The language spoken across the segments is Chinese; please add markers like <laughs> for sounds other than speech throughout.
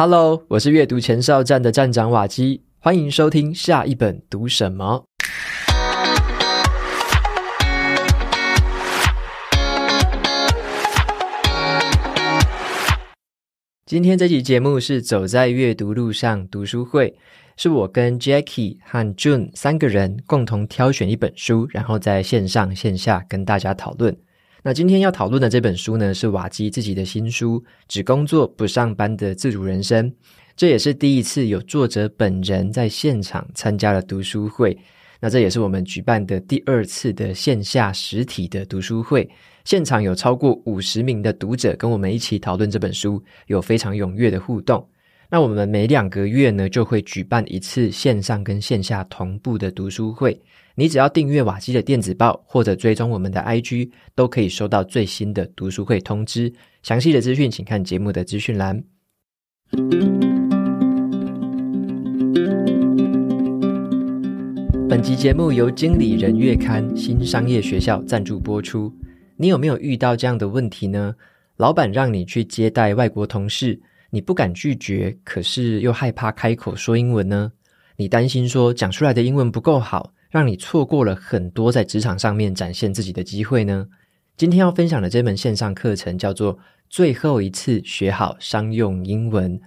Hello，我是阅读前哨站的站长瓦基，欢迎收听下一本读什么。今天这期节目是走在阅读路上读书会，是我跟 Jackie 和 June 三个人共同挑选一本书，然后在线上线下跟大家讨论。那今天要讨论的这本书呢，是瓦基自己的新书《只工作不上班的自主人生》。这也是第一次有作者本人在现场参加了读书会。那这也是我们举办的第二次的线下实体的读书会。现场有超过五十名的读者跟我们一起讨论这本书，有非常踊跃的互动。那我们每两个月呢，就会举办一次线上跟线下同步的读书会。你只要订阅瓦基的电子报，或者追踪我们的 IG，都可以收到最新的读书会通知。详细的资讯，请看节目的资讯栏。本集节目由经理人月刊新商业学校赞助播出。你有没有遇到这样的问题呢？老板让你去接待外国同事，你不敢拒绝，可是又害怕开口说英文呢？你担心说讲出来的英文不够好，让你错过了很多在职场上面展现自己的机会呢？今天要分享的这门线上课程叫做《最后一次学好商用英文》。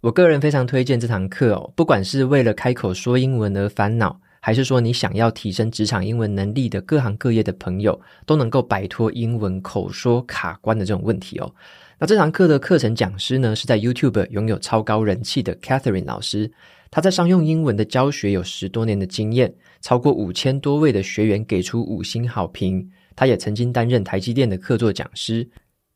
我个人非常推荐这堂课哦，不管是为了开口说英文而烦恼，还是说你想要提升职场英文能力的各行各业的朋友，都能够摆脱英文口说卡关的这种问题哦。那这堂课的课程讲师呢，是在 YouTube 拥有超高人气的 Catherine 老师。他在商用英文的教学有十多年的经验，超过五千多位的学员给出五星好评。他也曾经担任台积电的客座讲师，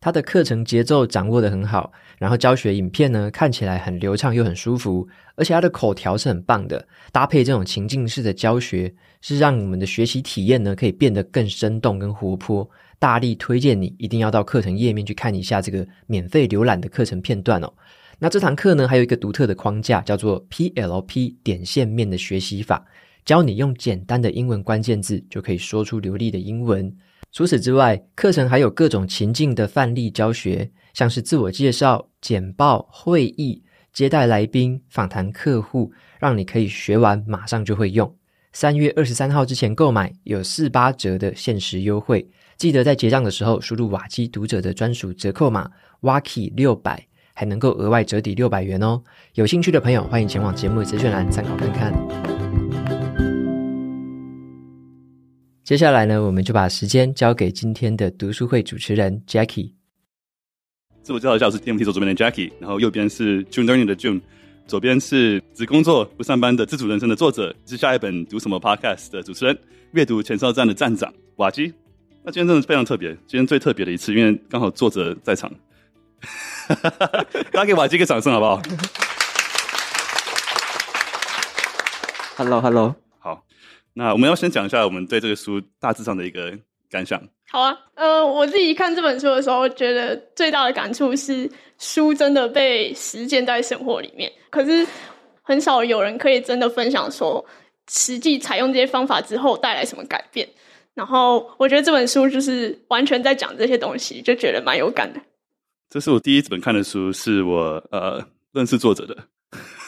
他的课程节奏掌握得很好，然后教学影片呢，看起来很流畅又很舒服，而且他的口条是很棒的，搭配这种情境式的教学，是让我们的学习体验呢可以变得更生动跟活泼。大力推荐你一定要到课程页面去看一下这个免费浏览的课程片段哦。那这堂课呢，还有一个独特的框架，叫做 PLP 点线面的学习法，教你用简单的英文关键字就可以说出流利的英文。除此之外，课程还有各种情境的范例教学，像是自我介绍、简报、会议、接待来宾、访谈客户，让你可以学完马上就会用。三月二十三号之前购买有四八折的限时优惠，记得在结账的时候输入瓦基读者的专属折扣码 WAKI 六百。还能够额外折抵六百元哦！有兴趣的朋友，欢迎前往节目资讯栏参考看看。接下来呢，我们就把时间交给今天的读书会主持人 Jackie。自我介绍一下，我是 TMT 左边的 Jackie，然后右边是 June Learning 的 June，左边是只工作不上班的自主人生的作者，是下一本读什么 Podcast 的主持人，阅读前哨站的站长瓦基。那今天真的是非常特别，今天最特别的一次，因为刚好作者在场。<laughs> 大家给瓦基一个掌声好不好？Hello，Hello，好。那我们要先讲一下我们对这个书大致上的一个感想。好啊，呃，我自己看这本书的时候，觉得最大的感触是书真的被实践在生活里面。可是很少有人可以真的分享说，实际采用这些方法之后带来什么改变。然后我觉得这本书就是完全在讲这些东西，就觉得蛮有感的。这是我第一本看的书，是我呃认识作者的，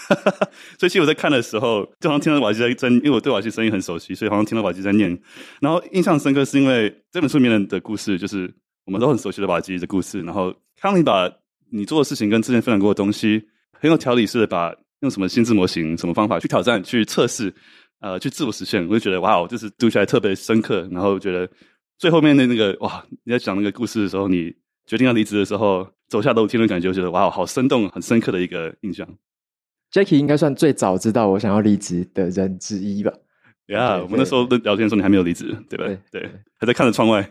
<laughs> 所以其实我在看的时候，就好像听到瓦基在在，因为我对瓦基声音很熟悉，所以好像听到瓦基在念，然后印象深刻是因为这本书里面的故事，就是我们都很熟悉的瓦基的故事，然后当你把你做的事情跟之前分享过的东西，很有条理式的把用什么心智模型、什么方法去挑战、去测试，呃，去自我实现，我就觉得哇哦，就是读起来特别深刻，然后觉得最后面的那个哇，你在讲那个故事的时候，你决定要离职的时候。走下楼梯的感觉，我觉得哇，好生动、很深刻的一个印象。Jackie 应该算最早知道我想要离职的人之一吧？对啊，我们那时候聊天的时候，你还没有离职，对吧？对，对，对，还在看着窗外。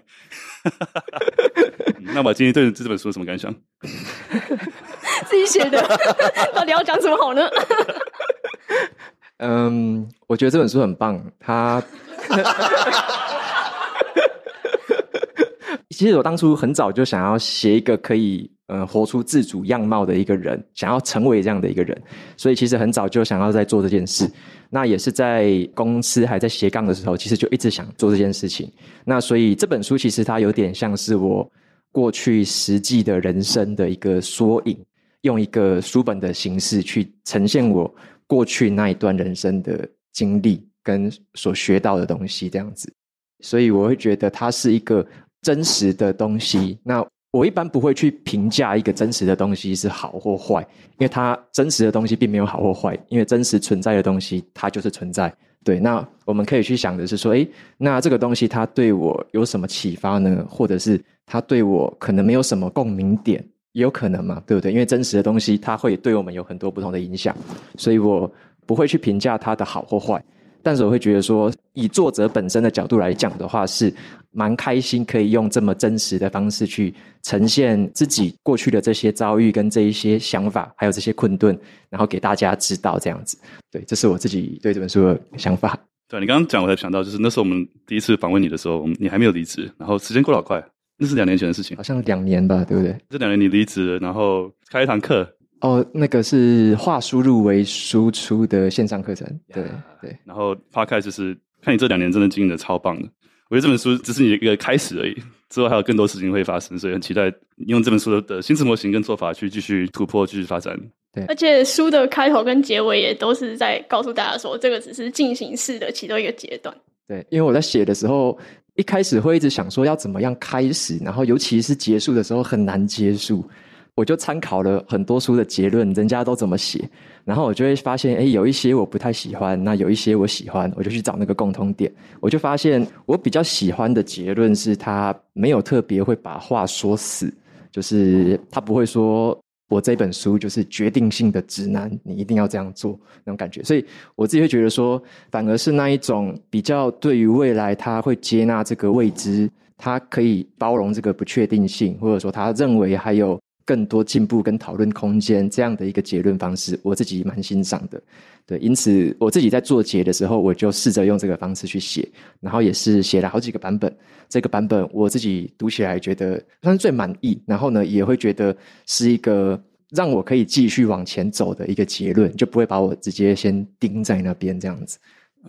<laughs> 那我今天对这本书有什么感想？<laughs> 自己写的，<laughs> 到底要讲什么好呢？嗯，我觉得这本书很棒，它。<laughs> 其实我当初很早就想要写一个可以呃活出自主样貌的一个人，想要成为这样的一个人，所以其实很早就想要在做这件事。那也是在公司还在斜杠的时候，其实就一直想做这件事情。那所以这本书其实它有点像是我过去实际的人生的一个缩影，用一个书本的形式去呈现我过去那一段人生的经历跟所学到的东西，这样子。所以我会觉得它是一个真实的东西。那我一般不会去评价一个真实的东西是好或坏，因为它真实的东西并没有好或坏，因为真实存在的东西它就是存在。对，那我们可以去想的是说，诶，那这个东西它对我有什么启发呢？或者是它对我可能没有什么共鸣点，也有可能嘛，对不对？因为真实的东西它会对我们有很多不同的影响，所以我不会去评价它的好或坏。但是我会觉得说，以作者本身的角度来讲的话，是蛮开心可以用这么真实的方式去呈现自己过去的这些遭遇跟这一些想法，还有这些困顿，然后给大家知道这样子。对，这是我自己对这本书的想法。对，你刚刚讲，我才想到，就是那时候我们第一次访问你的时候，你还没有离职，然后时间过得好快，那是两年前的事情，好像两年吧，对不对？这两年你离职了，然后开一堂课。哦，那个是化输入为输出的线上课程，对对。然后 Podcast 就是看你这两年真的经营的超棒的，我觉得这本书只是你一个开始而已，之后还有更多事情会发生，所以很期待你用这本书的心智模型跟做法去继续突破、继续发展。对，而且书的开头跟结尾也都是在告诉大家说，这个只是进行式的其中一个阶段。对，因为我在写的时候，一开始会一直想说要怎么样开始，然后尤其是结束的时候很难结束。我就参考了很多书的结论，人家都怎么写，然后我就会发现，诶，有一些我不太喜欢，那有一些我喜欢，我就去找那个共通点。我就发现，我比较喜欢的结论是他没有特别会把话说死，就是他不会说我这本书就是决定性的指南，你一定要这样做那种感觉。所以我自己会觉得说，反而是那一种比较对于未来，他会接纳这个未知，他可以包容这个不确定性，或者说他认为还有。更多进步跟讨论空间，这样的一个结论方式，我自己蛮欣赏的。对，因此我自己在做结的时候，我就试着用这个方式去写，然后也是写了好几个版本。这个版本我自己读起来觉得算是最满意，然后呢，也会觉得是一个让我可以继续往前走的一个结论，就不会把我直接先钉在那边这样子。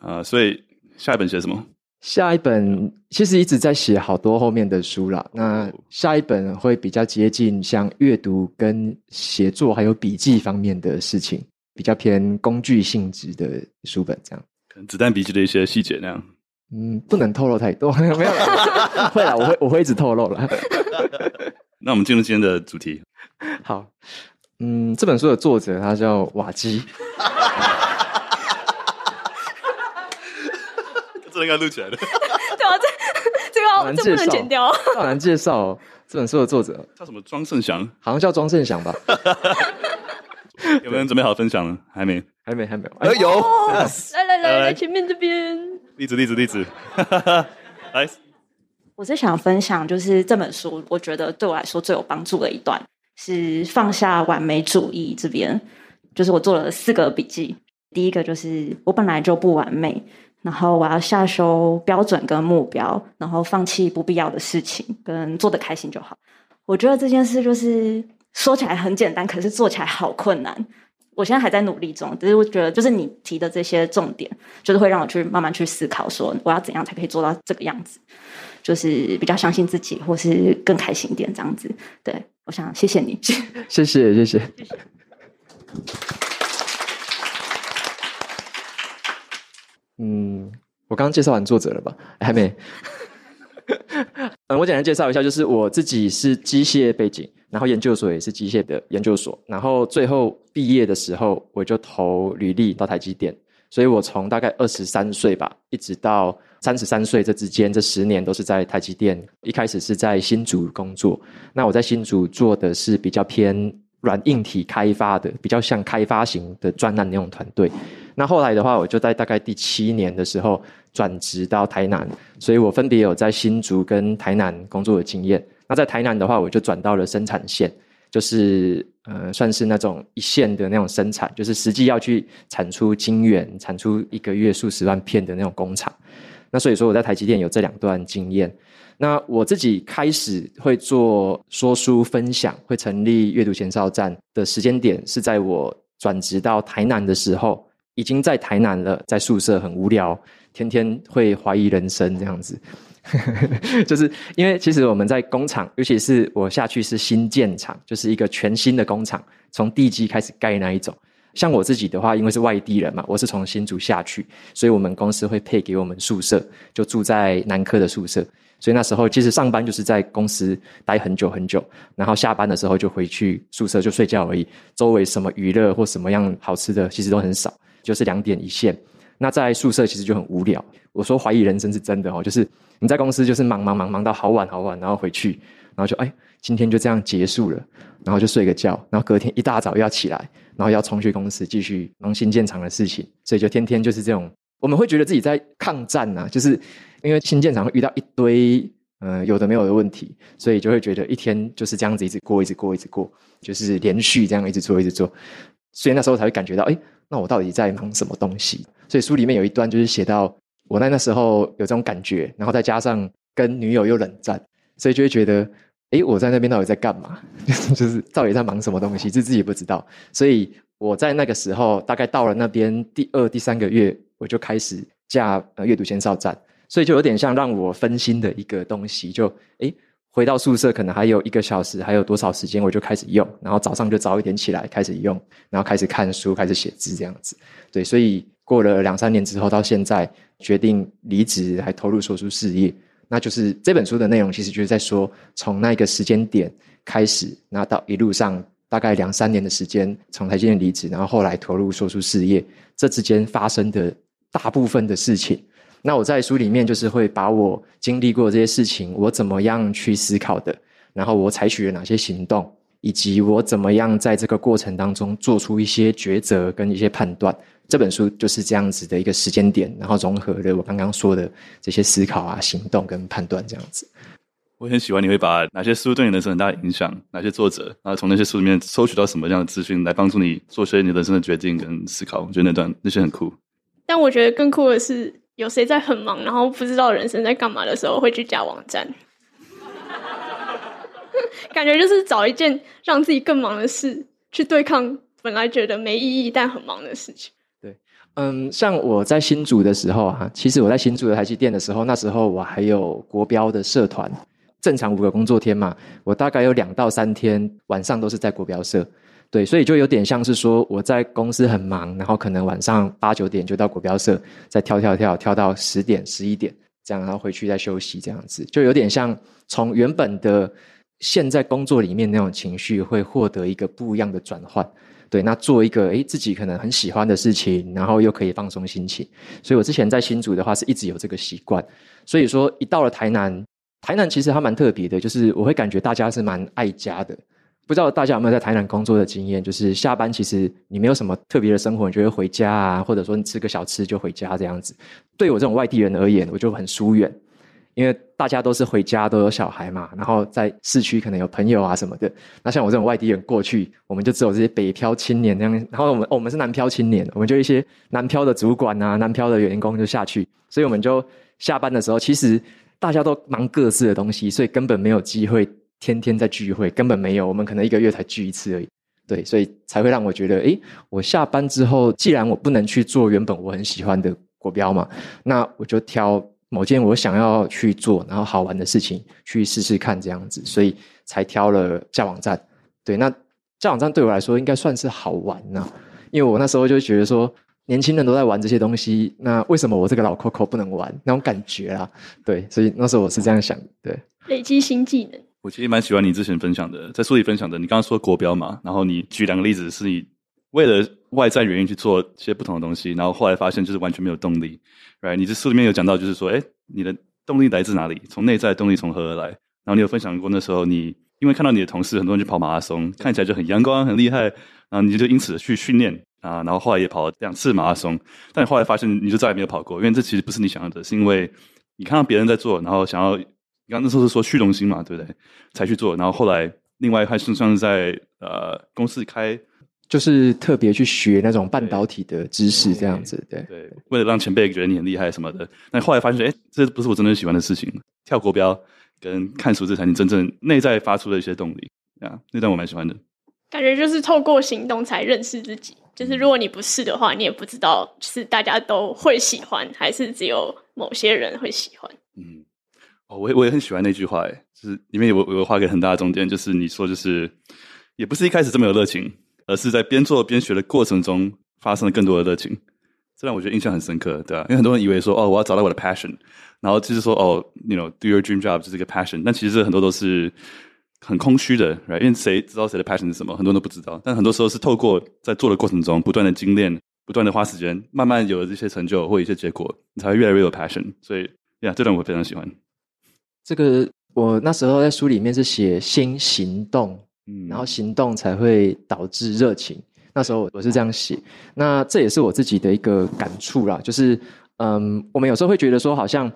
啊、呃，所以下一本写什么？下一本其实一直在写好多后面的书啦。那下一本会比较接近像阅读跟写作还有笔记方面的事情，比较偏工具性质的书本这样。可能子弹笔记的一些细节那样。嗯，不能透露太多，<laughs> 没有啦，<laughs> 会啦，我会我会一直透露啦。<laughs> 那我们进入今天的主题。好，嗯，这本书的作者他叫瓦基。这应该录起来的。<laughs> 对啊，这这个这不能剪掉。好难介绍这本书的作者叫什么？庄胜祥，好像叫庄胜祥吧？<laughs> 有没有人准备好分享了？还没，还没，还没。哎有，来来来来，前面这边。例子，例子，例子。<laughs> 来，我是想分享，就是这本书，我觉得对我来说最有帮助的一段是放下完美主义。这边就是我做了四个笔记。第一个就是我本来就不完美。然后我要下修标准跟目标，然后放弃不必要的事情，跟做得开心就好。我觉得这件事就是说起来很简单，可是做起来好困难。我现在还在努力中，只是我觉得就是你提的这些重点，就是会让我去慢慢去思考，说我要怎样才可以做到这个样子，就是比较相信自己，或是更开心一点这样子。对，我想谢谢你，谢谢谢谢。谢谢嗯，我刚刚介绍完作者了吧？还没。<laughs> 嗯，我简单介绍一下，就是我自己是机械背景，然后研究所也是机械的研究所，然后最后毕业的时候我就投履历到台积电，所以我从大概二十三岁吧，一直到三十三岁这之间，这十年都是在台积电。一开始是在新竹工作，那我在新竹做的是比较偏软硬体开发的，比较像开发型的专案那种团队。那后来的话，我就在大概第七年的时候转职到台南，所以我分别有在新竹跟台南工作的经验。那在台南的话，我就转到了生产线，就是呃，算是那种一线的那种生产，就是实际要去产出晶圆，产出一个月数十万片的那种工厂。那所以说我在台积电有这两段经验。那我自己开始会做说书分享，会成立阅读前哨站的时间点，是在我转职到台南的时候。已经在台南了，在宿舍很无聊，天天会怀疑人生这样子，<laughs> 就是因为其实我们在工厂，尤其是我下去是新建厂，就是一个全新的工厂，从地基开始盖那一种。像我自己的话，因为是外地人嘛，我是从新竹下去，所以我们公司会配给我们宿舍，就住在南科的宿舍。所以那时候其实上班就是在公司待很久很久，然后下班的时候就回去宿舍就睡觉而已。周围什么娱乐或什么样好吃的，其实都很少，就是两点一线。那在宿舍其实就很无聊。我说怀疑人生是真的哦，就是你在公司就是忙忙忙忙到好晚好晚，然后回去，然后就哎，今天就这样结束了，然后就睡个觉，然后隔天一大早又要起来。然后要冲去公司继续忙新建厂的事情，所以就天天就是这种，我们会觉得自己在抗战呐、啊，就是因为新建厂遇到一堆嗯、呃、有的没有的问题，所以就会觉得一天就是这样子一直过，一直过，一直过，就是连续这样一直做，一直做，所以那时候才会感觉到，哎，那我到底在忙什么东西？所以书里面有一段就是写到我在那时候有这种感觉，然后再加上跟女友又冷战，所以就会觉得。诶，我在那边到底在干嘛？<laughs> 就是到底在忙什么东西，就自己不知道。所以我在那个时候，大概到了那边第二、第三个月，我就开始架呃阅读签哨站，所以就有点像让我分心的一个东西。就诶，回到宿舍可能还有一个小时，还有多少时间，我就开始用。然后早上就早一点起来开始用，然后开始看书，开始写字这样子。对，所以过了两三年之后，到现在决定离职，还投入说书事业。那就是这本书的内容，其实就是在说，从那个时间点开始，那到一路上大概两三年的时间，从台积电离职，然后后来投入说书事业，这之间发生的大部分的事情。那我在书里面就是会把我经历过这些事情，我怎么样去思考的，然后我采取了哪些行动，以及我怎么样在这个过程当中做出一些抉择跟一些判断。这本书就是这样子的一个时间点，然后融合了我刚刚说的这些思考啊、行动跟判断这样子。我很喜欢你会把哪些书对你人生很大的影响，哪些作者，然后从那些书里面收取到什么样的资讯来帮助你做些你人生的决定跟思考。我觉得那段那些很酷。但我觉得更酷的是，有谁在很忙，然后不知道人生在干嘛的时候会去加网站，<laughs> 感觉就是找一件让自己更忙的事去对抗本来觉得没意义但很忙的事情。对嗯，像我在新竹的时候啊，其实我在新竹的台积电的时候，那时候我还有国标的社团，正常五个工作天嘛，我大概有两到三天晚上都是在国标社，对，所以就有点像是说我在公司很忙，然后可能晚上八九点就到国标社，再跳跳跳跳到十点十一点这样，然后回去再休息这样子，就有点像从原本的现在工作里面那种情绪会获得一个不一样的转换。对，那做一个诶自己可能很喜欢的事情，然后又可以放松心情。所以我之前在新竹的话，是一直有这个习惯。所以说，一到了台南，台南其实还蛮特别的，就是我会感觉大家是蛮爱家的。不知道大家有没有在台南工作的经验？就是下班其实你没有什么特别的生活，你就会回家啊，或者说你吃个小吃就回家这样子。对我这种外地人而言，我就很疏远。因为大家都是回家都有小孩嘛，然后在市区可能有朋友啊什么的。那像我这种外地人过去，我们就只有这些北漂青年这样。然后我们、我们是南漂青年，我们就一些南漂的主管啊、南漂的员工就下去。所以我们就下班的时候，其实大家都忙各自的东西，所以根本没有机会天天在聚会，根本没有。我们可能一个月才聚一次而已。对，所以才会让我觉得，诶，我下班之后，既然我不能去做原本我很喜欢的国标嘛，那我就挑。某件我想要去做，然后好玩的事情去试试看，这样子，所以才挑了架网站。对，那架网站对我来说应该算是好玩呢、啊，因为我那时候就觉得说，年轻人都在玩这些东西，那为什么我这个老 Coco 不能玩？那种感觉啊，对，所以那时候我是这样想的。对，累积新技能。我其实蛮喜欢你之前分享的，在书里分享的，你刚刚说国标嘛，然后你举两个例子，是你为了外在原因去做一些不同的东西，然后后来发现就是完全没有动力。Right, 你这书里面有讲到，就是说，哎，你的动力来自哪里？从内在动力从何而来？然后你有分享过那时候，你因为看到你的同事很多人去跑马拉松，看起来就很阳光、很厉害，然后你就因此去训练啊，然后后来也跑了两次马拉松，但你后来发现你就再也没有跑过，因为这其实不是你想要的，是因为你看到别人在做，然后想要，你刚那时候是说虚荣心嘛，对不对？才去做，然后后来另外还是像是在呃公司开。就是特别去学那种半导体的知识，这样子，对对，对，为了让前辈觉得你很厉害什么的。但后来发现，哎，这不是我真正喜欢的事情。跳国标跟看书，这才你真正内在发出的一些动力啊，那段我蛮喜欢的。感觉就是透过行动才认识自己。就是如果你不是的话，你也不知道是大家都会喜欢，还是只有某些人会喜欢。嗯，哦，我也我也很喜欢那句话，哎，就是里面有我有画一个很大的重点，就是你说就是，也不是一开始这么有热情，而是在边做边学的过程中发生了更多的热情，这让我觉得印象很深刻，对吧？因为很多人以为说，哦，我要找到我的 passion，然后就是说，哦，you know，do your dream job 就是一个 passion，但其实很多都是很空虚的，right？因为谁知道谁的 passion 是什么？很多人都不知道，但很多时候是透过在做的过程中不断的精炼，不断的花时间，慢慢有了这些成就或一些结果，你才会越来越有 passion。所以，呀，这段我非常喜欢。这个我那时候在书里面是写先行动，嗯，然后行动才会导致热情。那时候我是这样写，那这也是我自己的一个感触啦，就是，嗯，我们有时候会觉得说，好像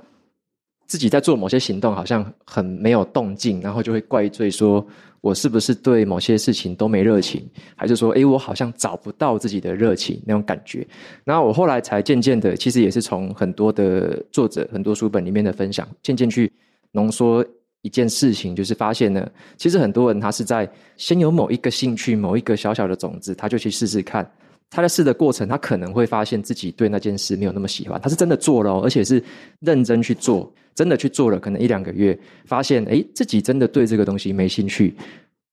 自己在做某些行动，好像很没有动静，然后就会怪罪说，我是不是对某些事情都没热情，还是说，诶，我好像找不到自己的热情那种感觉。然后我后来才渐渐的，其实也是从很多的作者、很多书本里面的分享，渐渐去。浓缩一件事情，就是发现呢，其实很多人他是在先有某一个兴趣、某一个小小的种子，他就去试试看。他在试的过程，他可能会发现自己对那件事没有那么喜欢。他是真的做了，而且是认真去做，真的去做了，可能一两个月，发现诶，自己真的对这个东西没兴趣。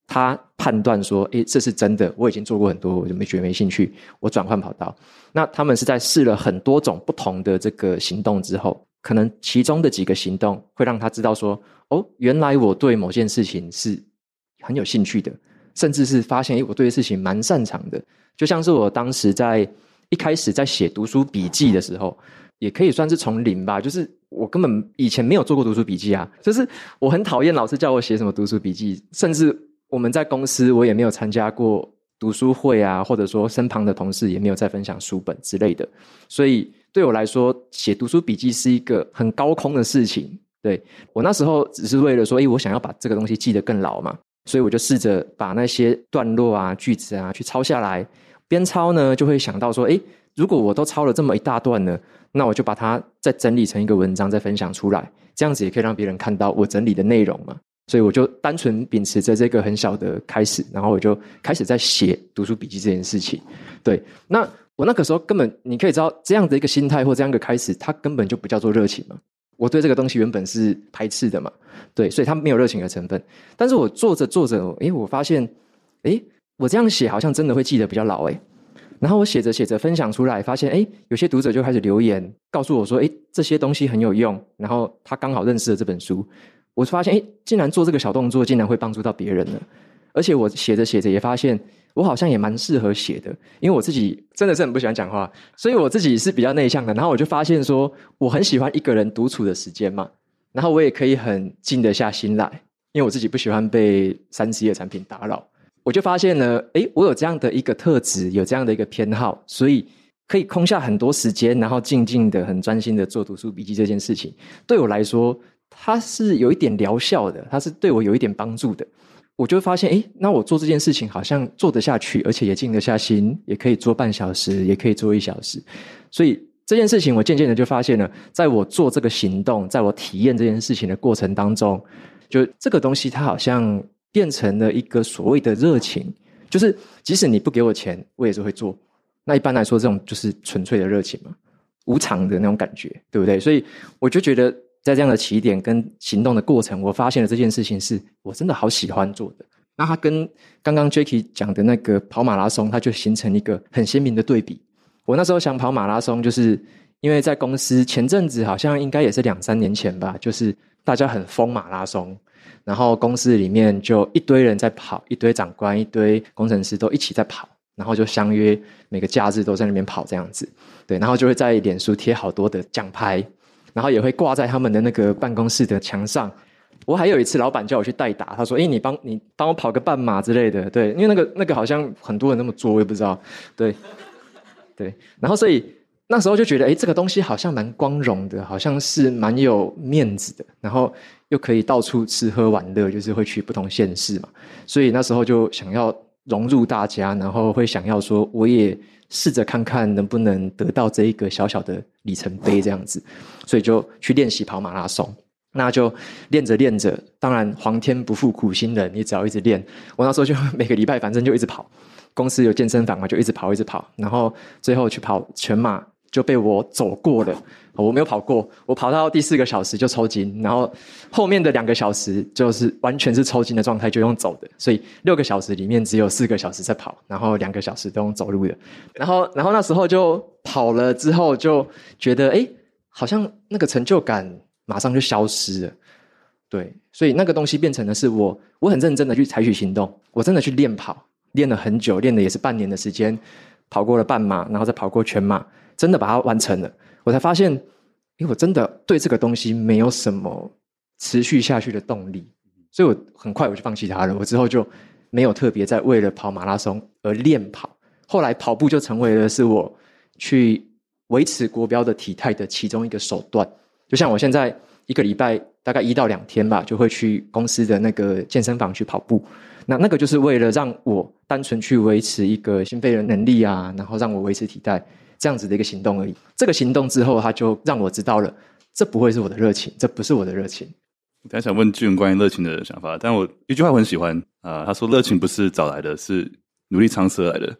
他判断说，诶，这是真的，我已经做过很多，我就没觉得没兴趣，我转换跑道。那他们是在试了很多种不同的这个行动之后。可能其中的几个行动会让他知道说，哦，原来我对某件事情是很有兴趣的，甚至是发现，诶，我对事情蛮擅长的。就像是我当时在一开始在写读书笔记的时候，也可以算是从零吧，就是我根本以前没有做过读书笔记啊，就是我很讨厌老师叫我写什么读书笔记，甚至我们在公司我也没有参加过读书会啊，或者说身旁的同事也没有在分享书本之类的，所以。对我来说，写读书笔记是一个很高空的事情。对，我那时候只是为了说，诶，我想要把这个东西记得更牢嘛，所以我就试着把那些段落啊、句子啊去抄下来。边抄呢，就会想到说，诶，如果我都抄了这么一大段呢，那我就把它再整理成一个文章，再分享出来，这样子也可以让别人看到我整理的内容嘛。所以我就单纯秉持着这个很小的开始，然后我就开始在写读书笔记这件事情。对，那。我那个时候根本，你可以知道这样的一个心态或这样一个开始，它根本就不叫做热情嘛。我对这个东西原本是排斥的嘛，对，所以它没有热情的成分。但是我做着做着，诶，我发现，诶，我这样写好像真的会记得比较牢诶。然后我写着写着分享出来，发现，诶，有些读者就开始留言告诉我说，诶，这些东西很有用。然后他刚好认识了这本书，我发现，诶，竟然做这个小动作，竟然会帮助到别人了。而且我写着写着也发现。我好像也蛮适合写的，因为我自己真的是很不喜欢讲话，所以我自己是比较内向的。然后我就发现说，我很喜欢一个人独处的时间嘛，然后我也可以很静得下心来，因为我自己不喜欢被三 C 的产品打扰。我就发现呢，诶，我有这样的一个特质，有这样的一个偏好，所以可以空下很多时间，然后静静的、很专心的做读书笔记这件事情，对我来说，它是有一点疗效的，它是对我有一点帮助的。我就发现，诶，那我做这件事情好像做得下去，而且也静得下心，也可以做半小时，也可以做一小时。所以这件事情，我渐渐的就发现了，在我做这个行动，在我体验这件事情的过程当中，就这个东西，它好像变成了一个所谓的热情，就是即使你不给我钱，我也是会做。那一般来说，这种就是纯粹的热情嘛，无偿的那种感觉，对不对？所以我就觉得。在这样的起点跟行动的过程，我发现了这件事情是我真的好喜欢做的。那它跟刚刚 Jacky 讲的那个跑马拉松，它就形成一个很鲜明的对比。我那时候想跑马拉松，就是因为在公司前阵子好像应该也是两三年前吧，就是大家很疯马拉松，然后公司里面就一堆人在跑，一堆长官、一堆工程师都一起在跑，然后就相约每个假日都在那边跑这样子。对，然后就会在脸书贴好多的奖牌。然后也会挂在他们的那个办公室的墙上。我还有一次，老板叫我去代打，他说：“诶，你帮你帮我跑个半马之类的。”对，因为那个那个好像很多人那么做，我也不知道。对，对。然后所以那时候就觉得，诶，这个东西好像蛮光荣的，好像是蛮有面子的。然后又可以到处吃喝玩乐，就是会去不同县市嘛。所以那时候就想要融入大家，然后会想要说，我也。试着看看能不能得到这一个小小的里程碑，这样子，所以就去练习跑马拉松。那就练着练着，当然皇天不负苦心人，你只要一直练。我那时候就每个礼拜反正就一直跑，公司有健身房嘛，就一直跑一直跑，然后最后去跑全马，就被我走过了。我没有跑过，我跑到第四个小时就抽筋，然后后面的两个小时就是完全是抽筋的状态，就用走的。所以六个小时里面只有四个小时在跑，然后两个小时都用走路的。然后，然后那时候就跑了之后就觉得，哎，好像那个成就感马上就消失了。对，所以那个东西变成的是我，我很认真的去采取行动，我真的去练跑，练了很久，练的也是半年的时间，跑过了半马，然后再跑过全马，真的把它完成了。我才发现，因为我真的对这个东西没有什么持续下去的动力，所以我很快我就放弃它了。我之后就没有特别在为了跑马拉松而练跑，后来跑步就成为了是我去维持国标的体态的其中一个手段。就像我现在一个礼拜大概一到两天吧，就会去公司的那个健身房去跑步。那那个就是为了让我单纯去维持一个心肺的能力啊，然后让我维持体态。这样子的一个行动而已。这个行动之后，他就让我知道了，这不会是我的热情，这不是我的热情。我刚想问俊关于热情的想法，但我一句话我很喜欢啊、他说热情不是找来的，是努力尝试而来的。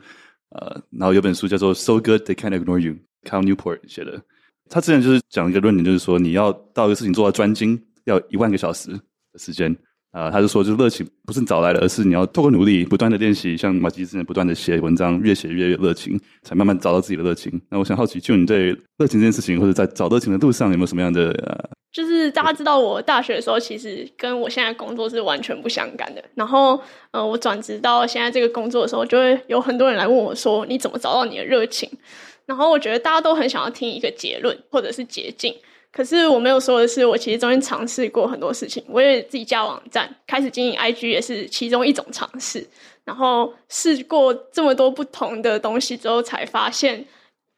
呃，然后有本书叫做《So Good They Can't Ignore You》，Cal Newport 写的。他之前就是讲一个论点，就是说你要到一个事情做到专精，要一万个小时的时间。啊、他就说，就是热情不是找来的，而是你要透过努力，不断的练习，像马吉之前不断的写文章，越写越热情，才慢慢找到自己的热情。那我想好奇，就你对热情这件事情，或者在找热情的路上，有没有什么样的？呃、就是大家知道，我大学的时候，其实跟我现在工作是完全不相干的。然后，呃，我转职到现在这个工作的时候，就会有很多人来问我说：“你怎么找到你的热情？”然后，我觉得大家都很想要听一个结论，或者是捷径。可是我没有说的是，我其实中间尝试过很多事情。我也自己架网站，开始经营 IG 也是其中一种尝试。然后试过这么多不同的东西之后，才发现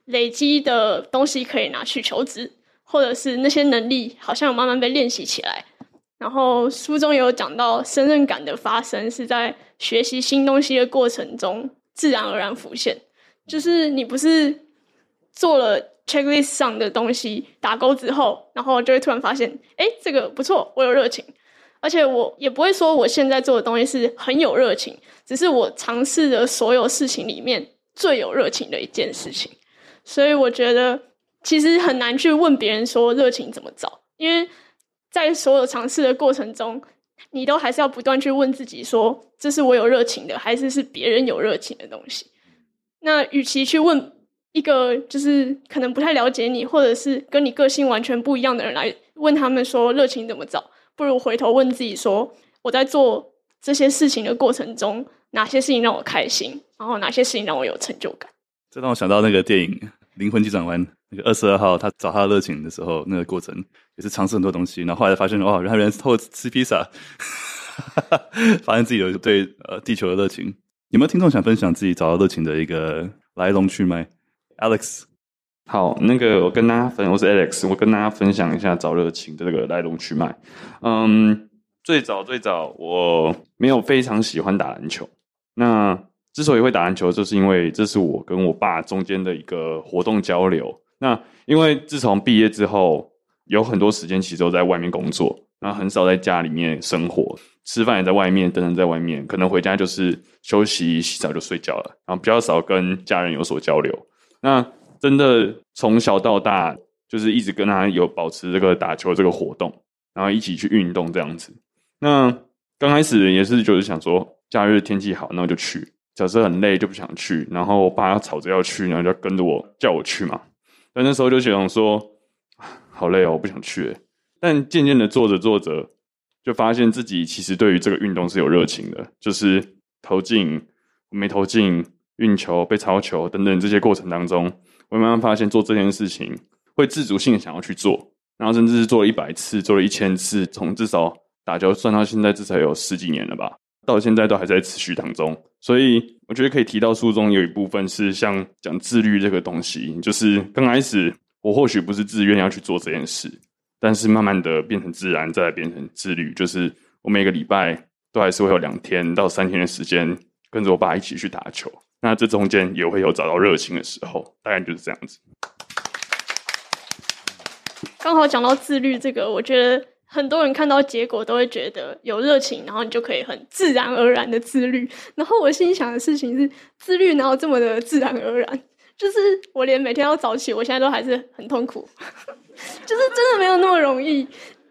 累积的东西可以拿去求职，或者是那些能力好像有慢慢被练习起来。然后书中有讲到，胜任感的发生是在学习新东西的过程中自然而然浮现，就是你不是做了。Checklist 上的东西打勾之后，然后就会突然发现，哎，这个不错，我有热情，而且我也不会说我现在做的东西是很有热情，只是我尝试的所有事情里面最有热情的一件事情。所以我觉得其实很难去问别人说热情怎么找，因为在所有尝试的过程中，你都还是要不断去问自己说，这是我有热情的，还是是别人有热情的东西？那与其去问。一个就是可能不太了解你，或者是跟你个性完全不一样的人来问他们说热情怎么找，不如回头问自己说，我在做这些事情的过程中，哪些事情让我开心，然后哪些事情让我有成就感。这让我想到那个电影《灵魂急转弯》，那个二十二号他找他的热情的时候，那个过程也是尝试很多东西，然后后来发现哦，原来人是透过吃披萨，发现自己有对呃地球的热情。有没有听众想分享自己找到热情的一个来龙去脉？Alex，好，那个我跟大家分，我是 Alex，我跟大家分享一下找热情的这个来龙去脉。嗯，最早最早我没有非常喜欢打篮球，那之所以会打篮球，就是因为这是我跟我爸中间的一个活动交流。那因为自从毕业之后，有很多时间其实都在外面工作，那很少在家里面生活，吃饭也在外面，等等在外面，可能回家就是休息、洗澡就睡觉了，然后比较少跟家人有所交流。那真的从小到大，就是一直跟他有保持这个打球这个活动，然后一起去运动这样子。那刚开始也是就是想说，假日天气好，那我就去；假设很累就不想去。然后我爸吵着要去，然后就跟着我叫我去嘛。但那时候就想说，好累哦，我不想去。但渐渐的做着做着，就发现自己其实对于这个运动是有热情的，就是投进没投进。运球、被抄球等等这些过程当中，我慢慢发现做这件事情会自主性想要去做，然后甚至是做了一百次、做了一千次，从至少打球算到现在至少有十几年了吧，到现在都还在持续当中。所以我觉得可以提到书中有一部分是像讲自律这个东西，就是刚开始我或许不是自愿要去做这件事，但是慢慢的变成自然，再来变成自律，就是我每个礼拜都还是会有两天到三天的时间跟着我爸一起去打球。那这中间也会有找到热情的时候，大概就是这样子。刚好讲到自律这个，我觉得很多人看到结果都会觉得有热情，然后你就可以很自然而然的自律。然后我心想的事情是，自律哪有这么的自然而然？就是我连每天要早起，我现在都还是很痛苦，<laughs> 就是真的没有那么容易。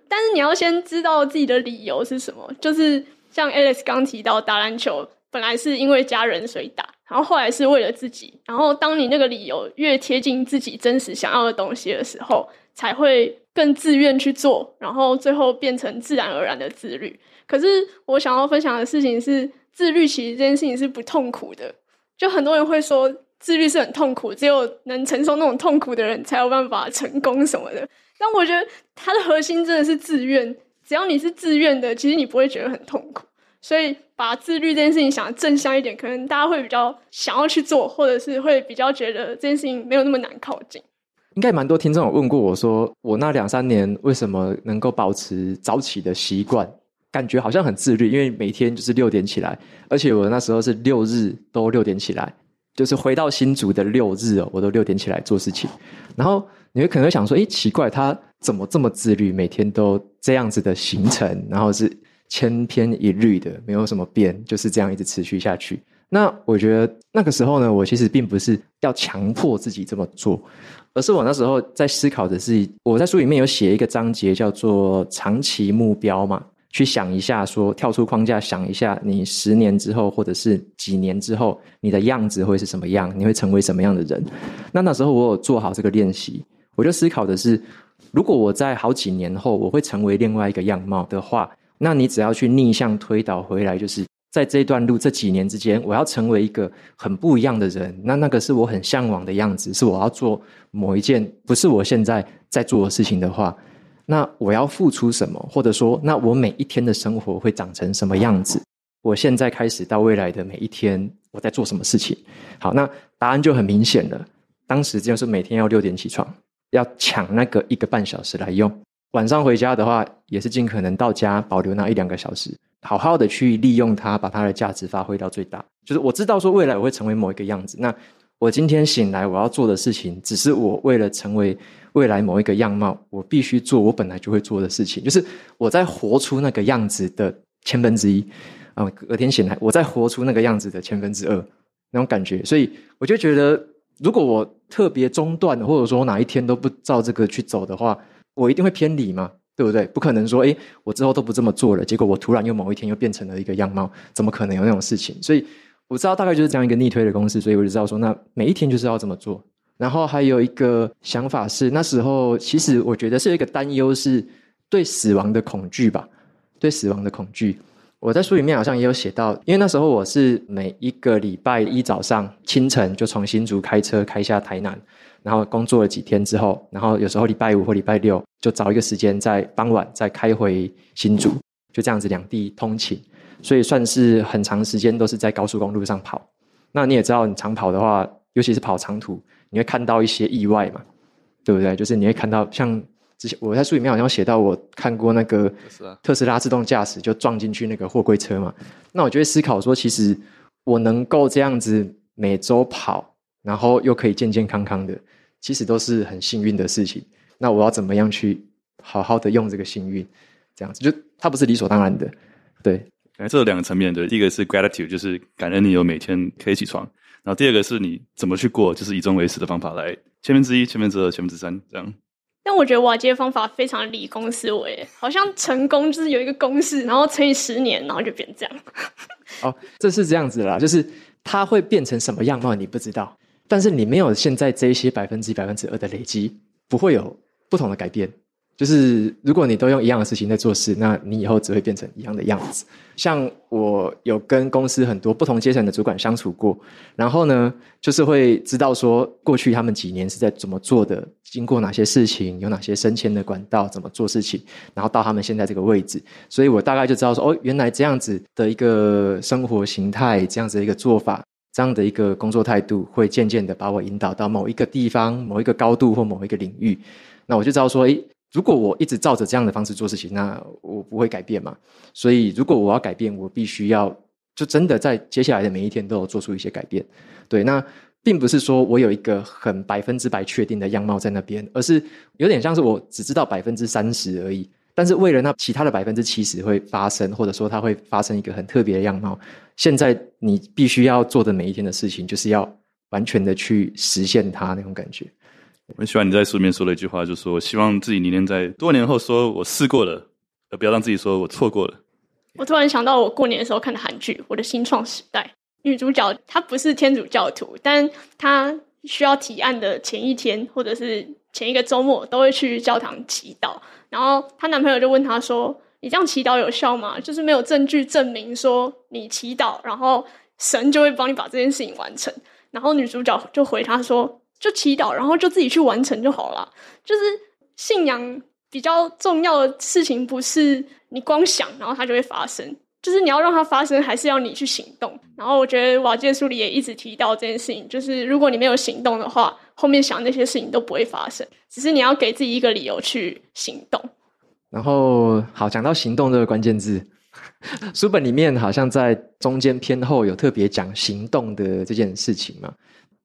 但是你要先知道自己的理由是什么，就是像 Alex 刚提到打篮球，本来是因为家人所以打，然后后来是为了自己。然后当你那个理由越贴近自己真实想要的东西的时候，才会更自愿去做，然后最后变成自然而然的自律。可是我想要分享的事情是，自律其实这件事情是不痛苦的。就很多人会说自律是很痛苦，只有能承受那种痛苦的人才有办法成功什么的。但我觉得它的核心真的是自愿，只要你是自愿的，其实你不会觉得很痛苦。所以把自律这件事情想得正向一点，可能大家会比较想要去做，或者是会比较觉得这件事情没有那么难靠近。应该蛮多听众有问过我说，我那两三年为什么能够保持早起的习惯？感觉好像很自律，因为每天就是六点起来，而且我那时候是六日都六点起来，就是回到新竹的六日哦，我都六点起来做事情。然后你会可能会想说，诶，奇怪，他怎么这么自律？每天都这样子的行程，然后是千篇一律的，没有什么变，就是这样一直持续下去。那我觉得那个时候呢，我其实并不是要强迫自己这么做，而是我那时候在思考的是，我在书里面有写一个章节叫做长期目标嘛。去想一下说，跳出框架，想一下你十年之后，或者是几年之后，你的样子会是什么样？你会成为什么样的人？那那时候我有做好这个练习，我就思考的是，如果我在好几年后我会成为另外一个样貌的话，那你只要去逆向推导回来，就是在这段路这几年之间，我要成为一个很不一样的人。那那个是我很向往的样子，是我要做某一件不是我现在在做的事情的话。那我要付出什么？或者说，那我每一天的生活会长成什么样子？我现在开始到未来的每一天，我在做什么事情？好，那答案就很明显了。当时就是每天要六点起床，要抢那个一个半小时来用。晚上回家的话，也是尽可能到家保留那一两个小时，好好的去利用它，把它的价值发挥到最大。就是我知道说未来我会成为某一个样子，那我今天醒来我要做的事情，只是我为了成为。未来某一个样貌，我必须做我本来就会做的事情，就是我在活出那个样子的千分之一啊。隔天醒来，我在活出那个样子的千分之二那种感觉，所以我就觉得，如果我特别中断，或者说哪一天都不照这个去走的话，我一定会偏离嘛，对不对？不可能说，诶，我之后都不这么做了，结果我突然又某一天又变成了一个样貌，怎么可能有那种事情？所以我知道大概就是这样一个逆推的公式，所以我就知道说，那每一天就是要这么做。然后还有一个想法是，那时候其实我觉得是一个担忧，是对死亡的恐惧吧，对死亡的恐惧。我在书里面好像也有写到，因为那时候我是每一个礼拜一早上清晨就从新竹开车开下台南，然后工作了几天之后，然后有时候礼拜五或礼拜六就找一个时间在傍晚再开回新竹，就这样子两地通勤，所以算是很长时间都是在高速公路上跑。那你也知道，你长跑的话，尤其是跑长途。你会看到一些意外嘛，对不对？就是你会看到，像之前我在书里面好像写到，我看过那个特斯拉自动驾驶就撞进去那个货柜车嘛。那我就会思考说，其实我能够这样子每周跑，然后又可以健健康康的，其实都是很幸运的事情。那我要怎么样去好好的用这个幸运？这样子就它不是理所当然的，对。哎，这有两个层面的，第一个是 gratitude，就是感恩你有每天可以起床。然后第二个是你怎么去过，就是以终为始的方法来千分之一、千分之二、千分之三这样。但我觉得瓦基的方法非常理工思维，好像成功就是有一个公式，然后乘以十年，然后就变这样。<laughs> 哦，这是这样子啦，就是它会变成什么样貌你不知道，但是你没有现在这一些百分之一、百分之二的累积，不会有不同的改变。就是如果你都用一样的事情在做事，那你以后只会变成一样的样子。像我有跟公司很多不同阶层的主管相处过，然后呢，就是会知道说过去他们几年是在怎么做的，经过哪些事情，有哪些升迁的管道，怎么做事情，然后到他们现在这个位置，所以我大概就知道说，哦，原来这样子的一个生活形态，这样子的一个做法，这样的一个工作态度，会渐渐的把我引导到某一个地方、某一个高度或某一个领域。那我就知道说，诶。如果我一直照着这样的方式做事情，那我不会改变嘛。所以，如果我要改变，我必须要就真的在接下来的每一天都有做出一些改变。对，那并不是说我有一个很百分之百确定的样貌在那边，而是有点像是我只知道百分之三十而已。但是为了那其他的百分之七十会发生，或者说它会发生一个很特别的样貌，现在你必须要做的每一天的事情，就是要。完全的去实现它那种感觉。我很喜欢你在书里面说的一句话，就是说我希望自己明年在多年后说我试过了，而不要让自己说我错过了。我突然想到，我过年的时候看的韩剧《我的新创时代》，女主角她不是天主教徒，但她需要提案的前一天或者是前一个周末都会去教堂祈祷。然后她男朋友就问她说：“你这样祈祷有效吗？就是没有证据证明说你祈祷，然后神就会帮你把这件事情完成。”然后女主角就回他说：“就祈祷，然后就自己去完成就好了。就是信仰比较重要的事情，不是你光想，然后它就会发生。就是你要让它发生，还是要你去行动。然后我觉得瓦基书里也一直提到这件事情，就是如果你没有行动的话，后面想那些事情都不会发生。只是你要给自己一个理由去行动。然后，好，讲到行动这个关键字，书本里面好像在中间偏后有特别讲行动的这件事情嘛。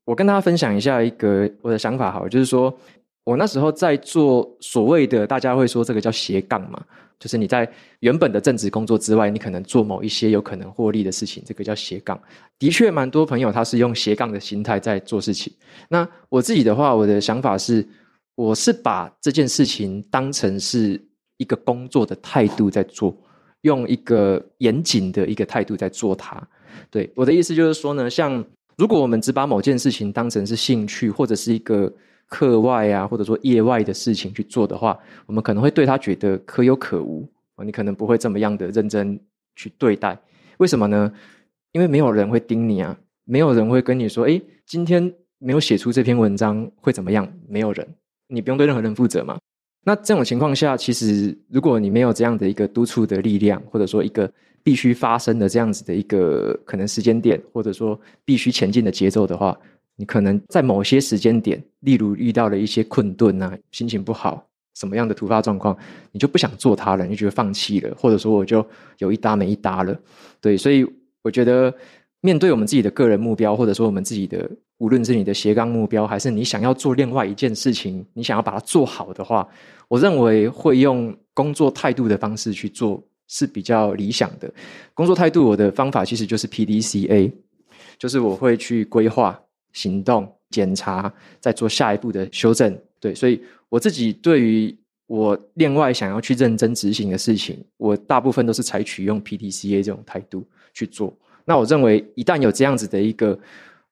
我跟大家分享一下一个我的想法，好，就是说。我那时候在做所谓的，大家会说这个叫斜杠嘛，就是你在原本的正职工作之外，你可能做某一些有可能获利的事情，这个叫斜杠。的确，蛮多朋友他是用斜杠的心态在做事情。那我自己的话，我的想法是，我是把这件事情当成是一个工作的态度在做，用一个严谨的一个态度在做它。对，我的意思就是说呢，像如果我们只把某件事情当成是兴趣或者是一个。课外啊，或者说业外的事情去做的话，我们可能会对他觉得可有可无。你可能不会这么样的认真去对待，为什么呢？因为没有人会盯你啊，没有人会跟你说，诶，今天没有写出这篇文章会怎么样？没有人，你不用对任何人负责嘛。那这种情况下，其实如果你没有这样的一个督促的力量，或者说一个必须发生的这样子的一个可能时间点，或者说必须前进的节奏的话。你可能在某些时间点，例如遇到了一些困顿啊，心情不好，什么样的突发状况，你就不想做它了，你就觉得放弃了，或者说我就有一搭没一搭了。对，所以我觉得面对我们自己的个人目标，或者说我们自己的，无论是你的斜杠目标，还是你想要做另外一件事情，你想要把它做好的话，我认为会用工作态度的方式去做是比较理想的。工作态度，我的方法其实就是 PDCA，就是我会去规划。行动、检查，再做下一步的修正。对，所以我自己对于我另外想要去认真执行的事情，我大部分都是采取用 PDCA 这种态度去做。那我认为，一旦有这样子的一个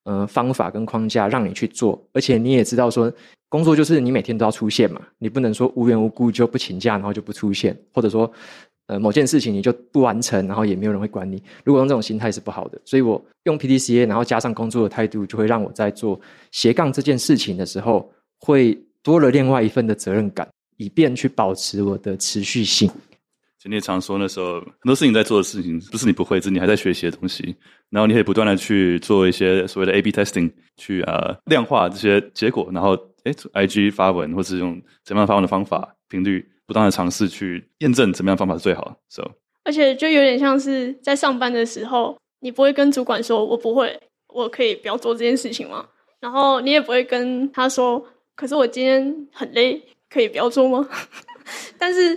呃方法跟框架让你去做，而且你也知道说，工作就是你每天都要出现嘛，你不能说无缘无故就不请假，然后就不出现，或者说。呃，某件事情你就不完成，然后也没有人会管你。如果用这种心态是不好的，所以我用 PDCA，然后加上工作的态度，就会让我在做斜杠这件事情的时候，会多了另外一份的责任感，以便去保持我的持续性。就你也常说，那时候很多事情在做的事情，不是你不会，是你还在学习的东西。然后你可以不断的去做一些所谓的 A/B testing，去呃量化这些结果，然后诶 IG 发文，或是用怎么样发文的方法频率。不断的尝试去验证怎么样方法是最好，so. 而且就有点像是在上班的时候，你不会跟主管说“我不会，我可以不要做这件事情吗？”然后你也不会跟他说“可是我今天很累，可以不要做吗？” <laughs> 但是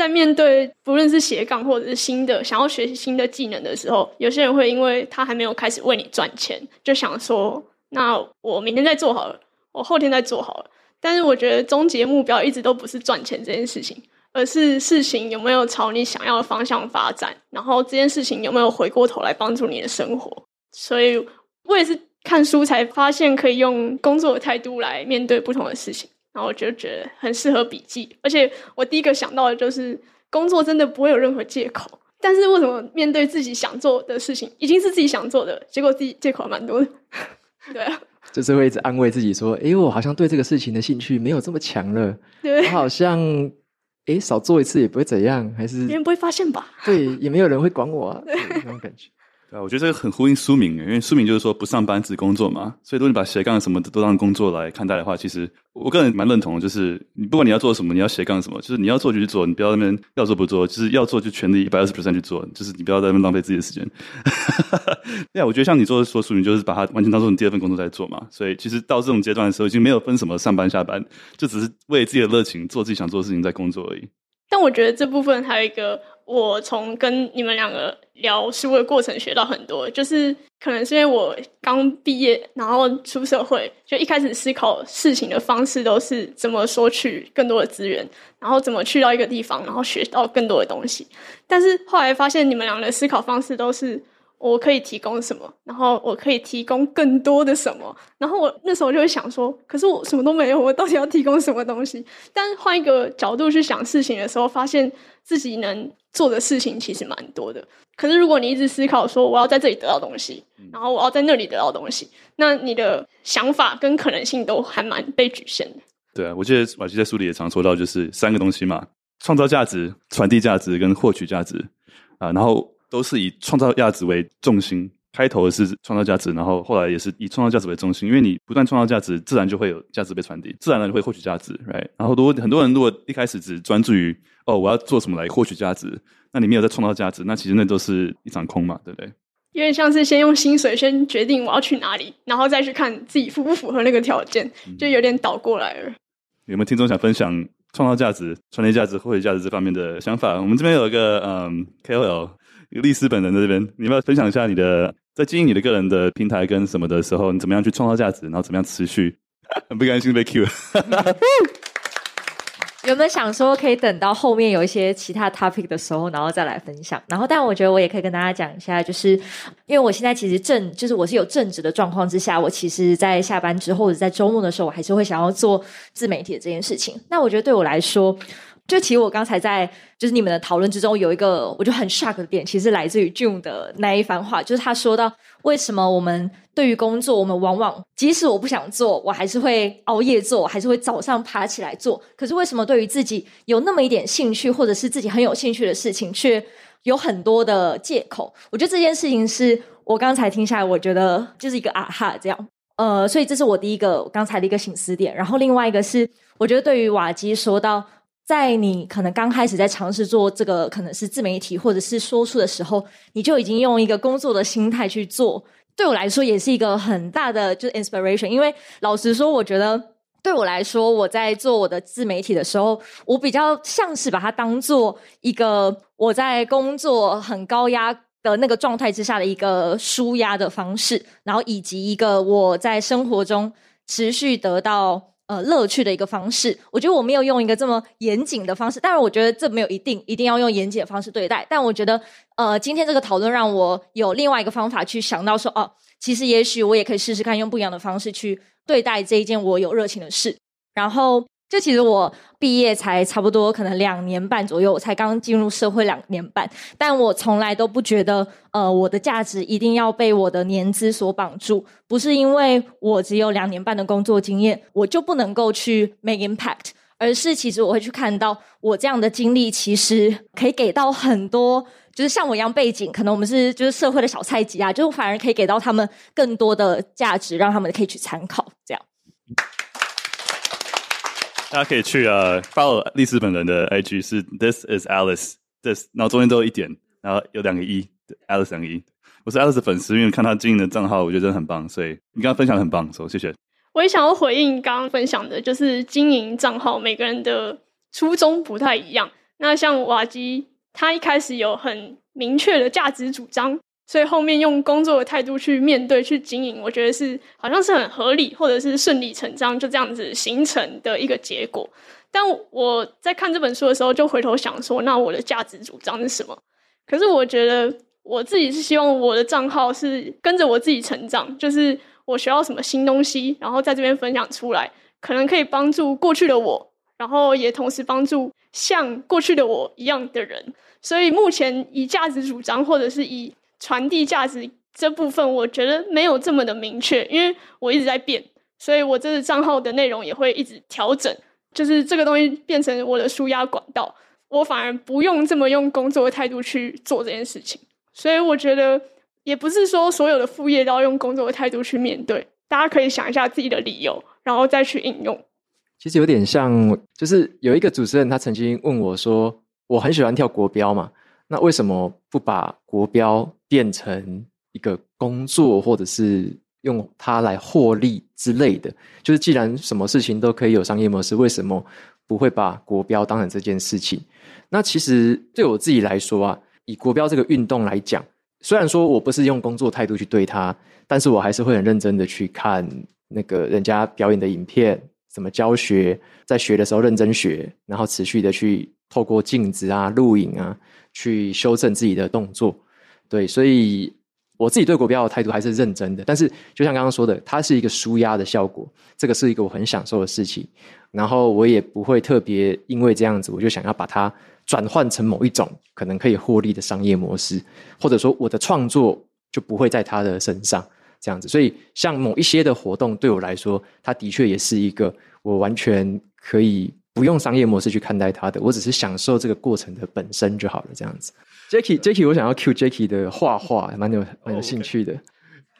在面对不论是斜杠或者是新的想要学习新的技能的时候，有些人会因为他还没有开始为你赚钱，就想说：“那我明天再做好了，我后天再做好了。”但是我觉得终极目标一直都不是赚钱这件事情，而是事情有没有朝你想要的方向发展，然后这件事情有没有回过头来帮助你的生活。所以我也是看书才发现可以用工作的态度来面对不同的事情，然后我就觉得很适合笔记。而且我第一个想到的就是工作真的不会有任何借口，但是为什么面对自己想做的事情，已经是自己想做的，结果自己借口还蛮多的？<laughs> 对啊。就是会一直安慰自己说：“哎，我好像对这个事情的兴趣没有这么强了。对，我好像哎少做一次也不会怎样，还是别人不会发现吧？对，也没有人会管我啊，对那种感觉。”对啊，我觉得这个很呼应书名，因为书名就是说不上班只工作嘛。所以如果你把斜杠什么的都当工作来看待的话，其实我个人蛮认同的，就是你不管你要做什么，你要斜杠什么，就是你要做就去做，你不要在那边要做不做，就是要做就全力一百二十 percent 去做，就是你不要在那边浪费自己的时间。对啊，我觉得像你做的说书名，就是把它完全当做你第二份工作在做嘛。所以其实到这种阶段的时候，已经没有分什么上班下班，就只是为自己的热情做自己想做的事情在工作而已。但我觉得这部分还有一个，我从跟你们两个聊书的过程学到很多，就是可能是因为我刚毕业，然后出社会，就一开始思考事情的方式都是怎么索取更多的资源，然后怎么去到一个地方，然后学到更多的东西。但是后来发现你们俩的思考方式都是。我可以提供什么？然后我可以提供更多的什么？然后我那时候就会想说，可是我什么都没有，我到底要提供什么东西？但换一个角度去想事情的时候，发现自己能做的事情其实蛮多的。可是如果你一直思考说我要在这里得到东西，然后我要在那里得到东西，那你的想法跟可能性都还蛮被局限的。对啊，我记得瓦基在书里也常说到，就是三个东西嘛：创造价值、传递价值跟获取价值啊。然后。都是以创造价值为重心，开头的是创造价值，然后后来也是以创造价值为中心。因为你不断创造价值，自然就会有价值被传递，自然而然就会获取价值，right？然后如果很多人如果一开始只专注于哦，我要做什么来获取价值，那你没有在创造价值，那其实那都是一场空嘛，对不对？有点像是先用薪水先决定我要去哪里，然后再去看自己符不符合那个条件，就有点倒过来了。嗯、有没有听众想分享创造价值、传递价值、获取价值这方面的想法？我们这边有一个嗯 KOL。丽丝本人在这边，你要要分享一下你的在经营你的个人的平台跟什么的时候，你怎么样去创造价值，然后怎么样持续？<laughs> 很不甘心被 Q。<laughs> 有没有想说可以等到后面有一些其他 topic 的时候，然后再来分享？然后，但我觉得我也可以跟大家讲一下，就是因为我现在其实正就是我是有正职的状况之下，我其实，在下班之后或者在周末的时候，我还是会想要做自媒体的这件事情。那我觉得对我来说。就其实我刚才在就是你们的讨论之中有一个我觉得很 shock 的点，其实来自于 June 的那一番话，就是他说到为什么我们对于工作，我们往往即使我不想做，我还是会熬夜做，还是会早上爬起来做。可是为什么对于自己有那么一点兴趣，或者是自己很有兴趣的事情，却有很多的借口？我觉得这件事情是我刚才听下来，我觉得就是一个啊哈这样。呃，所以这是我第一个刚才的一个醒思点。然后另外一个是，我觉得对于瓦基说到。在你可能刚开始在尝试做这个，可能是自媒体或者是说书的时候，你就已经用一个工作的心态去做。对我来说，也是一个很大的就是 inspiration。因为老实说，我觉得对我来说，我在做我的自媒体的时候，我比较像是把它当做一个我在工作很高压的那个状态之下的一个舒压的方式，然后以及一个我在生活中持续得到。呃，乐趣的一个方式，我觉得我没有用一个这么严谨的方式，当然，我觉得这没有一定一定要用严谨的方式对待。但我觉得，呃，今天这个讨论让我有另外一个方法去想到说，哦，其实也许我也可以试试看用不一样的方式去对待这一件我有热情的事，然后。就其实我毕业才差不多可能两年半左右，我才刚进入社会两年半，但我从来都不觉得，呃，我的价值一定要被我的年资所绑住，不是因为我只有两年半的工作经验，我就不能够去 make impact，而是其实我会去看到我这样的经历，其实可以给到很多，就是像我一样背景，可能我们是就是社会的小菜鸡啊，就反而可以给到他们更多的价值，让他们可以去参考，这样。大家可以去呃 follow 丽丝本人的 IG 是 This is Alice，this，然后中间都有一点，然后有两个一，Alice 两个一。我是 Alice 的粉丝，因为看他经营的账号，我觉得真的很棒，所以你刚刚分享的很棒，所以谢谢。我也想要回应刚刚分享的，就是经营账号，每个人的初衷不太一样。那像瓦基，他一开始有很明确的价值主张。所以后面用工作的态度去面对、去经营，我觉得是好像是很合理，或者是顺理成章，就这样子形成的一个结果。但我在看这本书的时候，就回头想说，那我的价值主张是什么？可是我觉得我自己是希望我的账号是跟着我自己成长，就是我学到什么新东西，然后在这边分享出来，可能可以帮助过去的我，然后也同时帮助像过去的我一样的人。所以目前以价值主张，或者是以传递价值这部分，我觉得没有这么的明确，因为我一直在变，所以我这个账号的内容也会一直调整。就是这个东西变成我的纾压管道，我反而不用这么用工作的态度去做这件事情。所以我觉得也不是说所有的副业都要用工作的态度去面对，大家可以想一下自己的理由，然后再去应用。其实有点像，就是有一个主持人他曾经问我说：“我很喜欢跳国标嘛。”那为什么不把国标变成一个工作，或者是用它来获利之类的？就是既然什么事情都可以有商业模式，为什么不会把国标当成这件事情？那其实对我自己来说啊，以国标这个运动来讲，虽然说我不是用工作态度去对它，但是我还是会很认真的去看那个人家表演的影片，怎么教学，在学的时候认真学，然后持续的去透过镜子啊、录影啊，去修正自己的动作。对，所以我自己对国标的态度还是认真的。但是就像刚刚说的，它是一个舒压的效果，这个是一个我很享受的事情。然后我也不会特别因为这样子，我就想要把它转换成某一种可能可以获利的商业模式，或者说我的创作就不会在他的身上这样子。所以像某一些的活动对我来说，它的确也是一个我完全可以不用商业模式去看待它的，我只是享受这个过程的本身就好了，这样子。Jacky，Jacky，我想要 cue Jacky 的画画，蛮有蛮有兴趣的。Oh, okay.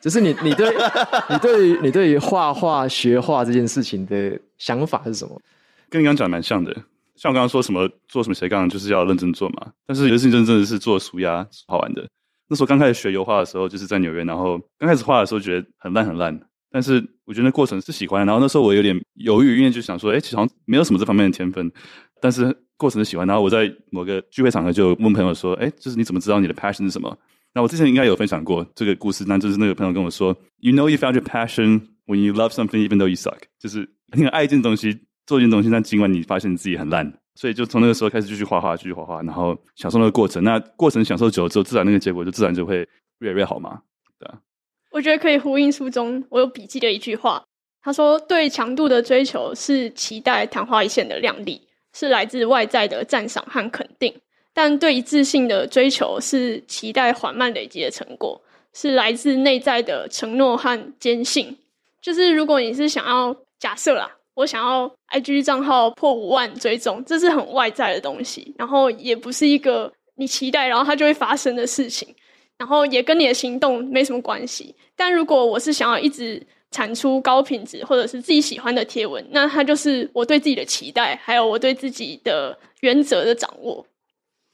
就是你，你对，<laughs> 你对你对于画画学画这件事情的想法是什么？跟你刚刚讲的蛮像的。像我刚刚说什么做什么斜杠，就是要认真做嘛。但是有些事情真的是做纾压好玩的。那时候刚开始学油画的时候，就是在纽约，然后刚开始画的时候觉得很烂很烂，但是我觉得那过程是喜欢。然后那时候我有点犹豫，因为就想说，哎，其实好像没有什么这方面的天分，但是。过程是喜欢，然后我在某个聚会场合就问朋友说：“哎，就是你怎么知道你的 passion 是什么？”那我之前应该有分享过这个故事，那就是那个朋友跟我说：“You know you found your passion when you love something even though you suck。”就是你很爱一件东西，做一件东西，但尽管你发现你自己很烂，所以就从那个时候开始继续画画，继续画画，然后享受那个过程。那过程享受久了之后，自然那个结果就自然就会越来越好嘛。对啊，我觉得可以呼应书中我有笔记的一句话，他说：“对强度的追求是期待昙花一现的亮丽。”是来自外在的赞赏和肯定，但对一致性的追求是期待缓慢累积的成果，是来自内在的承诺和坚信。就是如果你是想要假设啦，我想要 IG 账号破五万追踪，这是很外在的东西，然后也不是一个你期待然后它就会发生的事情，然后也跟你的行动没什么关系。但如果我是想要一直产出高品质或者是自己喜欢的贴文，那它就是我对自己的期待，还有我对自己的原则的掌握。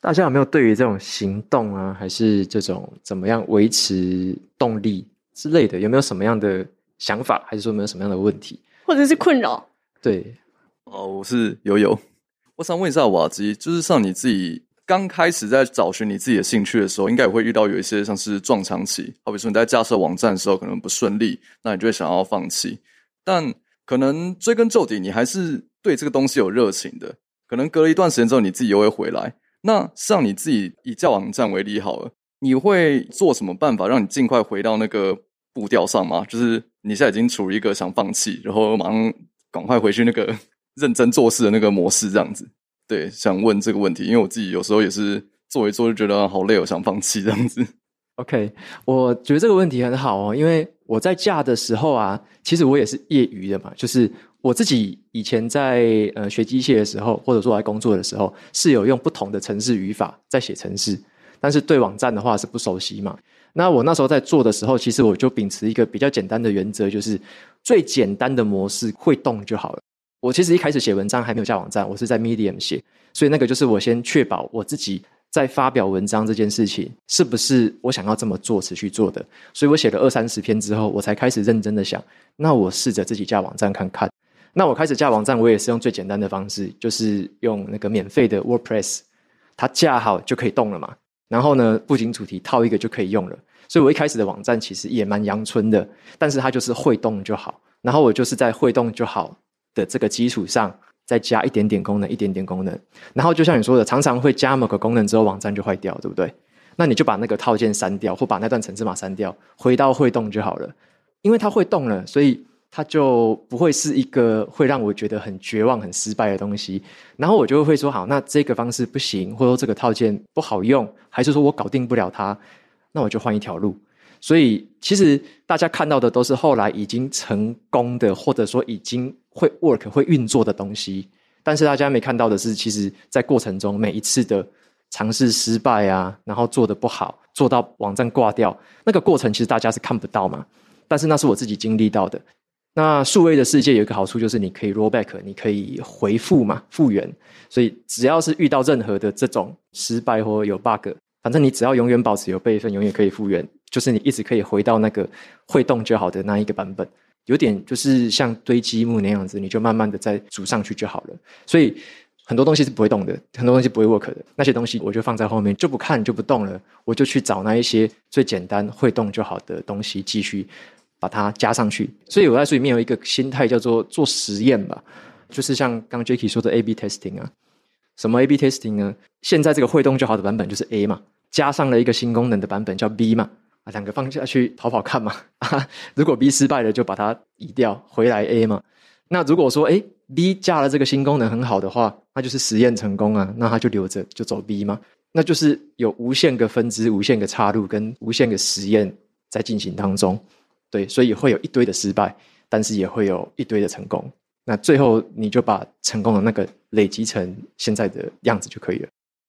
大家有没有对于这种行动啊，还是这种怎么样维持动力之类的，有没有什么样的想法，还是说没有什么样的问题，或者是困扰？对，哦，我是有有，我想问一下瓦基，就是像你自己。刚开始在找寻你自己的兴趣的时候，应该也会遇到有一些像是撞墙期。好比说你在架设网站的时候可能不顺利，那你就会想要放弃。但可能追根究底，你还是对这个东西有热情的。可能隔了一段时间之后，你自己又会回来。那像你自己以架网站为例好了，你会做什么办法让你尽快回到那个步调上吗？就是你现在已经处于一个想放弃，然后马上赶快回去那个认真做事的那个模式，这样子。对，想问这个问题，因为我自己有时候也是做一做就觉得好累，我想放弃这样子。OK，我觉得这个问题很好哦，因为我在架的时候啊，其实我也是业余的嘛，就是我自己以前在呃学机械的时候，或者说来工作的时候，是有用不同的程式语法在写程式，但是对网站的话是不熟悉嘛。那我那时候在做的时候，其实我就秉持一个比较简单的原则，就是最简单的模式会动就好了。我其实一开始写文章还没有架网站，我是在 Medium 写，所以那个就是我先确保我自己在发表文章这件事情是不是我想要这么做持续做的。所以我写了二三十篇之后，我才开始认真的想，那我试着自己架网站看看。那我开始架网站，我也是用最简单的方式，就是用那个免费的 WordPress，它架好就可以动了嘛。然后呢，布景主题套一个就可以用了。所以我一开始的网站其实也蛮阳春的，但是它就是会动就好。然后我就是在会动就好的这个基础上，再加一点点功能，一点点功能，然后就像你说的，常常会加某个功能之后，网站就坏掉，对不对？那你就把那个套件删掉，或把那段程式码删掉，回到会动就好了。因为它会动了，所以它就不会是一个会让我觉得很绝望、很失败的东西。然后我就会说，好，那这个方式不行，或者说这个套件不好用，还是说我搞定不了它，那我就换一条路。所以，其实大家看到的都是后来已经成功的，或者说已经会 work 会运作的东西。但是大家没看到的是，其实在过程中每一次的尝试失败啊，然后做得不好，做到网站挂掉，那个过程其实大家是看不到嘛。但是那是我自己经历到的。那数位的世界有一个好处，就是你可以 roll back，你可以回复嘛，复原。所以只要是遇到任何的这种失败或有 bug。反正你只要永远保持有备份，永远可以复原，就是你一直可以回到那个会动就好的那一个版本，有点就是像堆积木那样子，你就慢慢的再组上去就好了。所以很多东西是不会动的，很多东西不会 work 的，那些东西我就放在后面，就不看就不动了，我就去找那一些最简单会动就好的东西，继续把它加上去。所以我在书里面有一个心态叫做做实验吧，就是像刚 Jacky 说的 A/B testing 啊，什么 A/B testing 呢？现在这个会动就好的版本就是 A 嘛，加上了一个新功能的版本叫 B 嘛，啊，两个放下去跑跑看嘛，啊，如果 B 失败了就把它移掉，回来 A 嘛。那如果说，诶 B 加了这个新功能很好的话，那就是实验成功啊，那它就留着就走 B 嘛，那就是有无限个分支、无限个岔路跟无限个实验在进行当中，对，所以会有一堆的失败，但是也会有一堆的成功。那最后你就把成功的那个累积成现在的样子就可以了。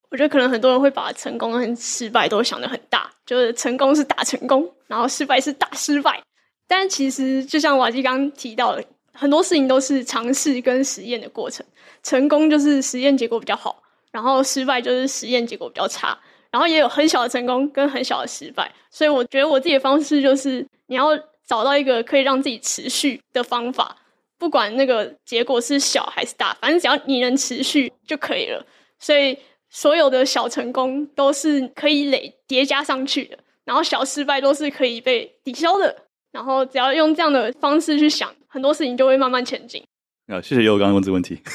我觉得可能很多人会把成功跟失败都想得很大，就是成功是大成功，然后失败是大失败。但其实就像瓦基刚提到的。很多事情都是尝试跟实验的过程，成功就是实验结果比较好，然后失败就是实验结果比较差，然后也有很小的成功跟很小的失败。所以我觉得我自己的方式就是，你要找到一个可以让自己持续的方法，不管那个结果是小还是大，反正只要你能持续就可以了。所以所有的小成功都是可以累叠加上去的，然后小失败都是可以被抵消的。然后只要用这样的方式去想，很多事情就会慢慢前进。啊，谢谢佑刚刚问这个问题。<laughs>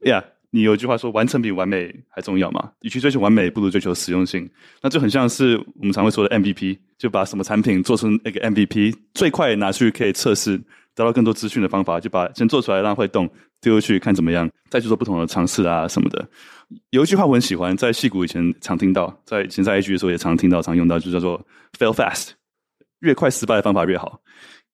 yeah, 你有一句话说，完成比完美还重要嘛？与其追求完美，不如追求实用性。那就很像是我们常会说的 MVP，就把什么产品做成那个 MVP，最快拿去可以测试，得到更多资讯的方法，就把先做出来，让会动，丢去看怎么样，再去做不同的尝试啊什么的。有一句话我很喜欢，在戏骨以前常听到，在以前在 A G 的时候也常听到、常用到，就叫做 “fail fast”，越快失败的方法越好，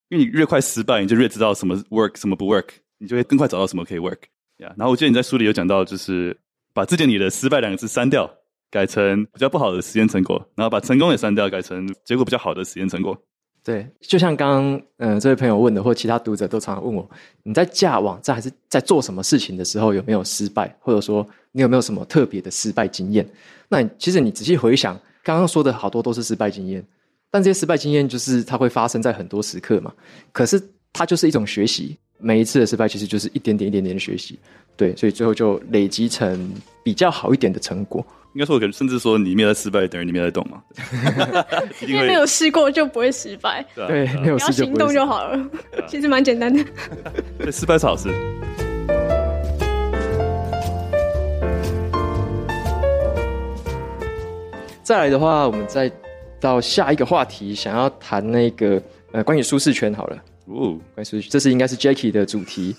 因为你越快失败，你就越知道什么 work，什么不 work，你就会更快找到什么可以 work。呀，然后我记得你在书里有讲到，就是把字典里的“失败”两个字删掉，改成比较不好的实验成果，然后把成功也删掉，改成结果比较好的实验成果。对，就像刚刚嗯这位朋友问的，或其他读者都常常问我，你在架网站还是在做什么事情的时候有没有失败，或者说你有没有什么特别的失败经验？那其实你仔细回想，刚刚说的好多都是失败经验，但这些失败经验就是它会发生在很多时刻嘛。可是它就是一种学习，每一次的失败其实就是一点点一点点的学习，对，所以最后就累积成比较好一点的成果。应该说，我可能甚至说，你没有在失败，等于你没有在动嘛。<laughs> <laughs> 因为没有试过就不会失败。对，对没有试就。行动就好了。其实蛮简单的。<laughs> 对，失败是好事。再来的话，我们再到下一个话题，想要谈那个呃，关于舒适圈好了。哦，关于舒适圈，这是应该是 Jacky 的主题。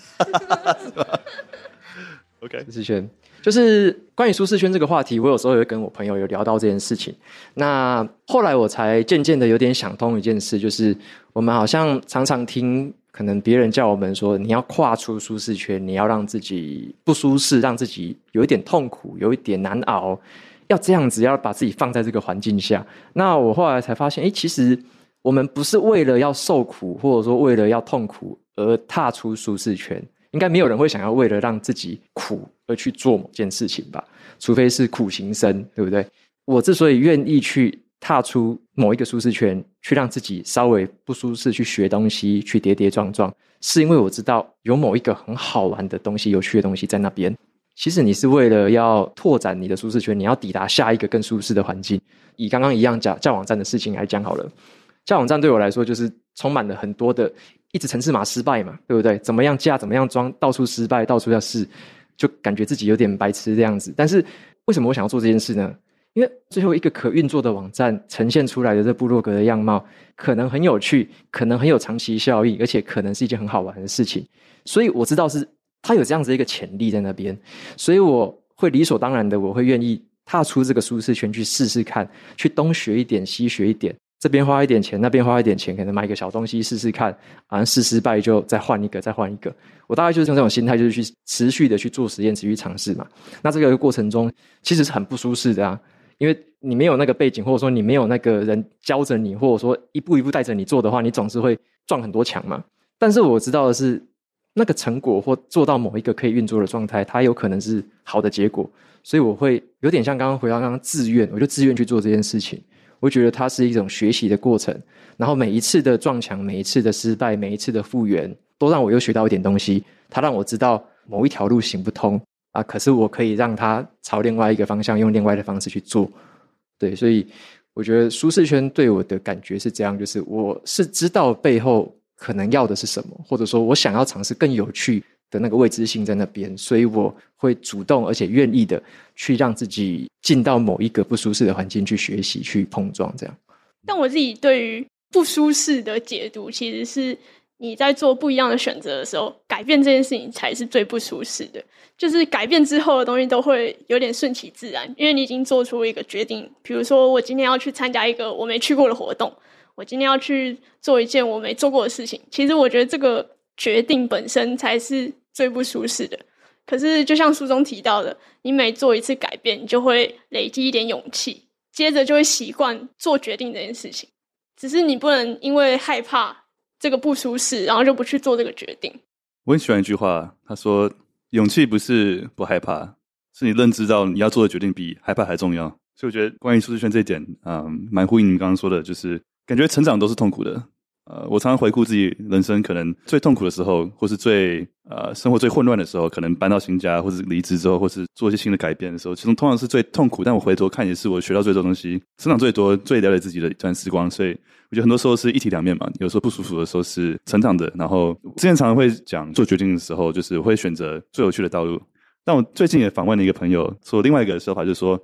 OK，舒适圈。就是关于舒适圈这个话题，我有时候也会跟我朋友有聊到这件事情。那后来我才渐渐的有点想通一件事，就是我们好像常常听，可能别人叫我们说，你要跨出舒适圈，你要让自己不舒适，让自己有一点痛苦，有一点难熬，要这样子，要把自己放在这个环境下。那我后来才发现，诶，其实我们不是为了要受苦，或者说为了要痛苦而踏出舒适圈。应该没有人会想要为了让自己苦而去做某件事情吧？除非是苦行僧，对不对？我之所以愿意去踏出某一个舒适圈，去让自己稍微不舒适，去学东西，去跌跌撞撞，是因为我知道有某一个很好玩的东西、有趣的东西在那边。其实你是为了要拓展你的舒适圈，你要抵达下一个更舒适的环境。以刚刚一样架架网站的事情来讲好了，架网站对我来说就是充满了很多的。一直城市码失败嘛，对不对？怎么样架，怎么样装，到处失败，到处要试，就感觉自己有点白痴这样子。但是为什么我想要做这件事呢？因为最后一个可运作的网站呈现出来的这部落格的样貌，可能很有趣，可能很有长期效益，而且可能是一件很好玩的事情。所以我知道是它有这样子一个潜力在那边，所以我会理所当然的，我会愿意踏出这个舒适圈去试试看，去东学一点，西学一点。这边花一点钱，那边花一点钱，可能买一个小东西试试看，好像，试失败就再换一个，再换一个。我大概就是用这种心态，就是去持续的去做实验，持续尝试嘛。那这个过程中其实是很不舒适的啊，因为你没有那个背景，或者说你没有那个人教着你，或者说一步一步带着你做的话，你总是会撞很多墙嘛。但是我知道的是，那个成果或做到某一个可以运作的状态，它有可能是好的结果，所以我会有点像刚刚回到刚刚自愿，我就自愿去做这件事情。我觉得它是一种学习的过程。然后每一次的撞墙，每一次的失败，每一次的复原，都让我又学到一点东西。它让我知道某一条路行不通啊，可是我可以让它朝另外一个方向，用另外的方式去做。对，所以我觉得舒适圈对我的感觉是这样，就是我是知道背后可能要的是什么，或者说我想要尝试更有趣的那个未知性在那边，所以我会主动而且愿意的去让自己进到某一个不舒适的环境去学习、去碰撞，这样。但我自己对于不舒适的解读，其实是你在做不一样的选择的时候，改变这件事情才是最不舒适的。就是改变之后的东西都会有点顺其自然，因为你已经做出一个决定。比如说，我今天要去参加一个我没去过的活动，我今天要去做一件我没做过的事情。其实我觉得这个决定本身才是最不舒适的。可是，就像书中提到的，你每做一次改变，你就会累积一点勇气，接着就会习惯做决定这件事情。只是你不能因为害怕这个不舒适，然后就不去做这个决定。我很喜欢一句话，他说：“勇气不是不害怕，是你认知到你要做的决定比害怕还重要。”所以我觉得关于舒适圈这一点，嗯，蛮呼应你刚刚说的，就是感觉成长都是痛苦的。呃，我常常回顾自己人生可能最痛苦的时候，或是最呃生活最混乱的时候，可能搬到新家，或是离职之后，或是做一些新的改变的时候，其中通常是最痛苦。但我回头看，也是我学到最多东西、成长最多、最了解自己的一段时光。所以我觉得很多时候是一体两面嘛。有时候不舒服的时候是成长的。然后之前常常会讲做决定的时候，就是我会选择最有趣的道路。但我最近也访问了一个朋友，说另外一个说法就是说，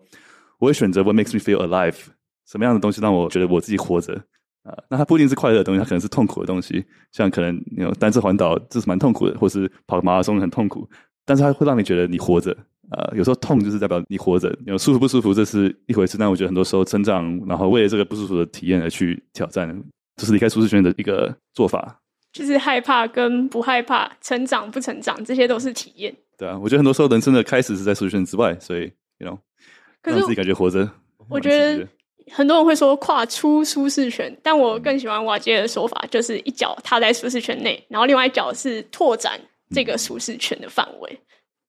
我会选择 What makes me feel alive，什么样的东西让我觉得我自己活着。啊，那它不一定是快乐的东西，它可能是痛苦的东西。像可能你有单车环岛，这是蛮痛苦的，或是跑马拉松很痛苦，但是它会让你觉得你活着。啊，有时候痛就是代表你活着。有舒服不舒服这是一回事，但我觉得很多时候成长，然后为了这个不舒服的体验而去挑战，就是离开舒适圈的一个做法。就是害怕跟不害怕，成长不成长，这些都是体验。对啊，我觉得很多时候人生的开始是在舒适圈之外，所以，you know，让自己感觉活着。我觉得。很多人会说跨出舒适圈，但我更喜欢瓦杰的说法，就是一脚踏在舒适圈内，然后另外一脚是拓展这个舒适圈的范围。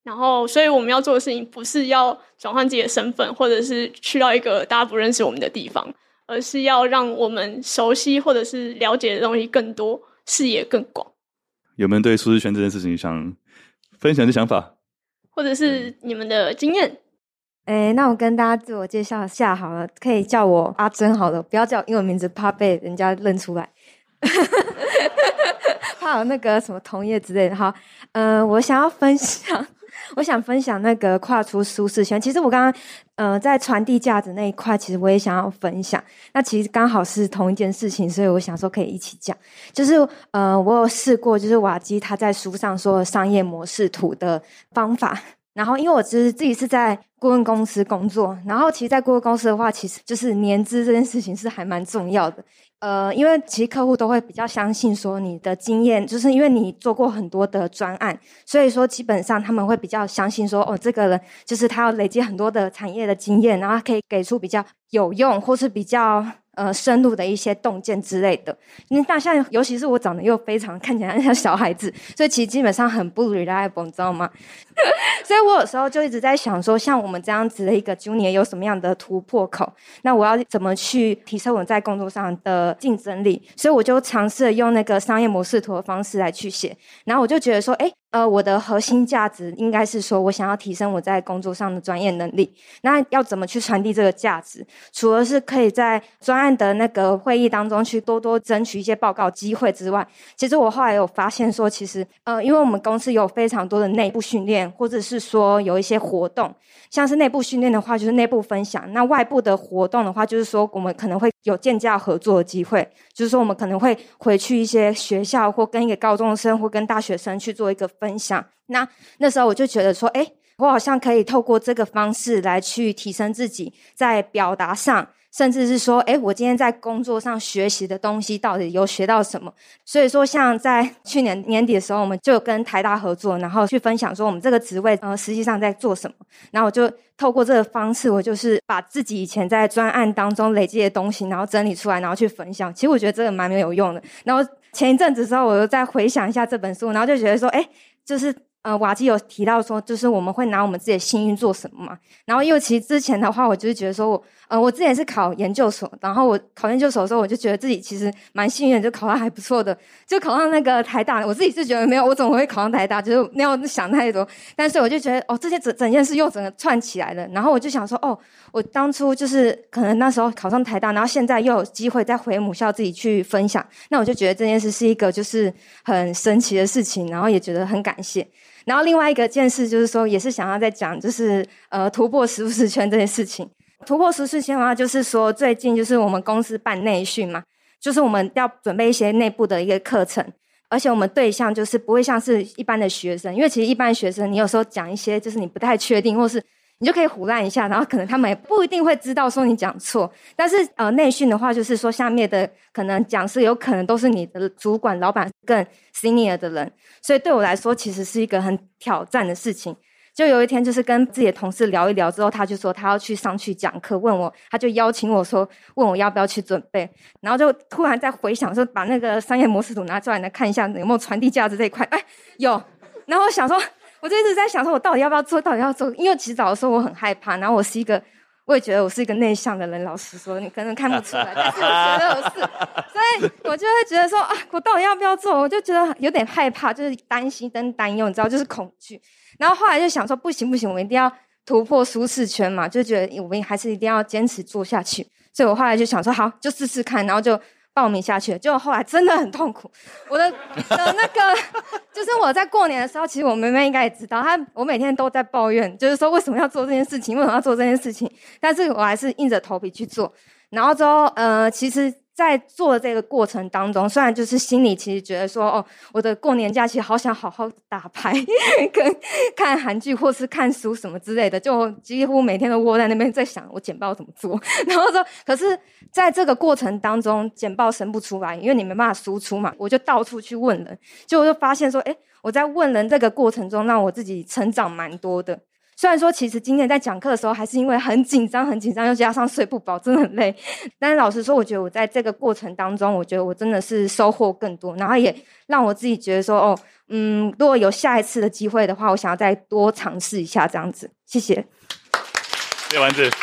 然后，所以我们要做的事情不是要转换自己的身份，或者是去到一个大家不认识我们的地方，而是要让我们熟悉或者是了解的东西更多，视野更广。有没有对舒适圈这件事情想分享的想法，或者是你们的经验？哎，那我跟大家自我介绍一下好了，可以叫我阿珍好了，不要叫英文名字，怕被人家认出来，<laughs> 怕有那个什么同业之类的。好，嗯、我想要分享，我想分享那个跨出舒适圈。其实我刚刚，呃，在传递价值那一块，其实我也想要分享。那其实刚好是同一件事情，所以我想说可以一起讲。就是，呃，我有试过，就是瓦基他在书上说的商业模式图的方法。然后，因为我其实自己是在顾问公司工作，然后其实，在顾问公司的话，其实就是年资这件事情是还蛮重要的。呃，因为其实客户都会比较相信说你的经验，就是因为你做过很多的专案，所以说基本上他们会比较相信说，哦，这个人就是他要累积很多的产业的经验，然后可以给出比较有用或是比较。呃，深入的一些洞见之类的，因为大象，尤其是我长得又非常看起来像小孩子，所以其实基本上很不 reliable，你知道吗？<laughs> 所以我有时候就一直在想说，像我们这样子的一个 junior 有什么样的突破口？那我要怎么去提升我在工作上的竞争力？所以我就尝试用那个商业模式图的方式来去写，然后我就觉得说，哎呃，我的核心价值应该是说，我想要提升我在工作上的专业能力。那要怎么去传递这个价值？除了是可以在专案的那个会议当中去多多争取一些报告机会之外，其实我后来有发现说，其实呃，因为我们公司有非常多的内部训练，或者是说有一些活动，像是内部训练的话，就是内部分享；那外部的活动的话，就是说我们可能会有建教合作的机会，就是说我们可能会回去一些学校，或跟一个高中生或跟大学生去做一个。分享，那那时候我就觉得说，诶，我好像可以透过这个方式来去提升自己在表达上，甚至是说，诶，我今天在工作上学习的东西到底有学到什么？所以说，像在 <laughs> 去年年底的时候，我们就跟台大合作，然后去分享说我们这个职位呃实际上在做什么。然后我就透过这个方式，我就是把自己以前在专案当中累积的东西，然后整理出来，然后去分享。其实我觉得这个蛮没有用的。然后前一阵子的时候，我又再回想一下这本书，然后就觉得说，诶就是呃，瓦基有提到说，就是我们会拿我们自己的幸运做什么嘛？然后因为其实之前的话，我就是觉得说我呃，我之前是考研究所，然后我考研究所的时候，我就觉得自己其实蛮幸运，就考上还不错的，就考上那个台大。我自己是觉得没有，我怎么会考上台大？就是没有想太多。但是我就觉得，哦，这些整整件事又整个串起来了。然后我就想说，哦，我当初就是可能那时候考上台大，然后现在又有机会再回母校自己去分享，那我就觉得这件事是一个就是很神奇的事情，然后也觉得很感谢。然后另外一个件事就是说，也是想要再讲，就是呃突破舒适圈这件事情。突破舒适圈的话，就是说最近就是我们公司办内训嘛，就是我们要准备一些内部的一个课程，而且我们对象就是不会像是一般的学生，因为其实一般学生你有时候讲一些就是你不太确定，或是你就可以唬烂一下，然后可能他们也不一定会知道说你讲错。但是呃内训的话，就是说下面的可能讲师有可能都是你的主管、老板更 senior 的人，所以对我来说其实是一个很挑战的事情。就有一天，就是跟自己的同事聊一聊之后，他就说他要去上去讲课，问我，他就邀请我说，问我要不要去准备，然后就突然在回想说，把那个商业模式图拿出来来看一下，有没有传递价值这一块，哎，有，然后我想说，我就一直在想说，我到底要不要做，到底要做，因为其实早的时候我很害怕，然后我是一个，我也觉得我是一个内向的人，老实说，你可能看不出来，但是我觉得我是，所以我就会觉得说，啊，我到底要不要做，我就觉得有点害怕，就是担心跟担忧，你知道，就是恐惧。然后后来就想说，不行不行，我们一定要突破舒适圈嘛，就觉得我们还是一定要坚持做下去。所以我后来就想说，好，就试试看，然后就报名下去。结果后来真的很痛苦，<laughs> 我的的那个，就是我在过年的时候，其实我妹妹应该也知道，她我每天都在抱怨，就是说为什么要做这件事情，为什么要做这件事情，但是我还是硬着头皮去做。然后之后，呃，其实。在做这个过程当中，虽然就是心里其实觉得说，哦，我的过年假期好想好好打牌、跟看韩剧或是看书什么之类的，就几乎每天都窝在那边在想我简报怎么做。<laughs> 然后说，可是在这个过程当中，简报生不出来，因为你没办法输出嘛，我就到处去问人，结果就发现说，诶，我在问人这个过程中，让我自己成长蛮多的。虽然说，其实今天在讲课的时候，还是因为很紧张、很紧张，又加上睡不饱，真的很累。但是老实说，我觉得我在这个过程当中，我觉得我真的是收获更多，然后也让我自己觉得说，哦，嗯，如果有下一次的机会的话，我想要再多尝试一下这样子。谢谢。谢谢丸子。<laughs>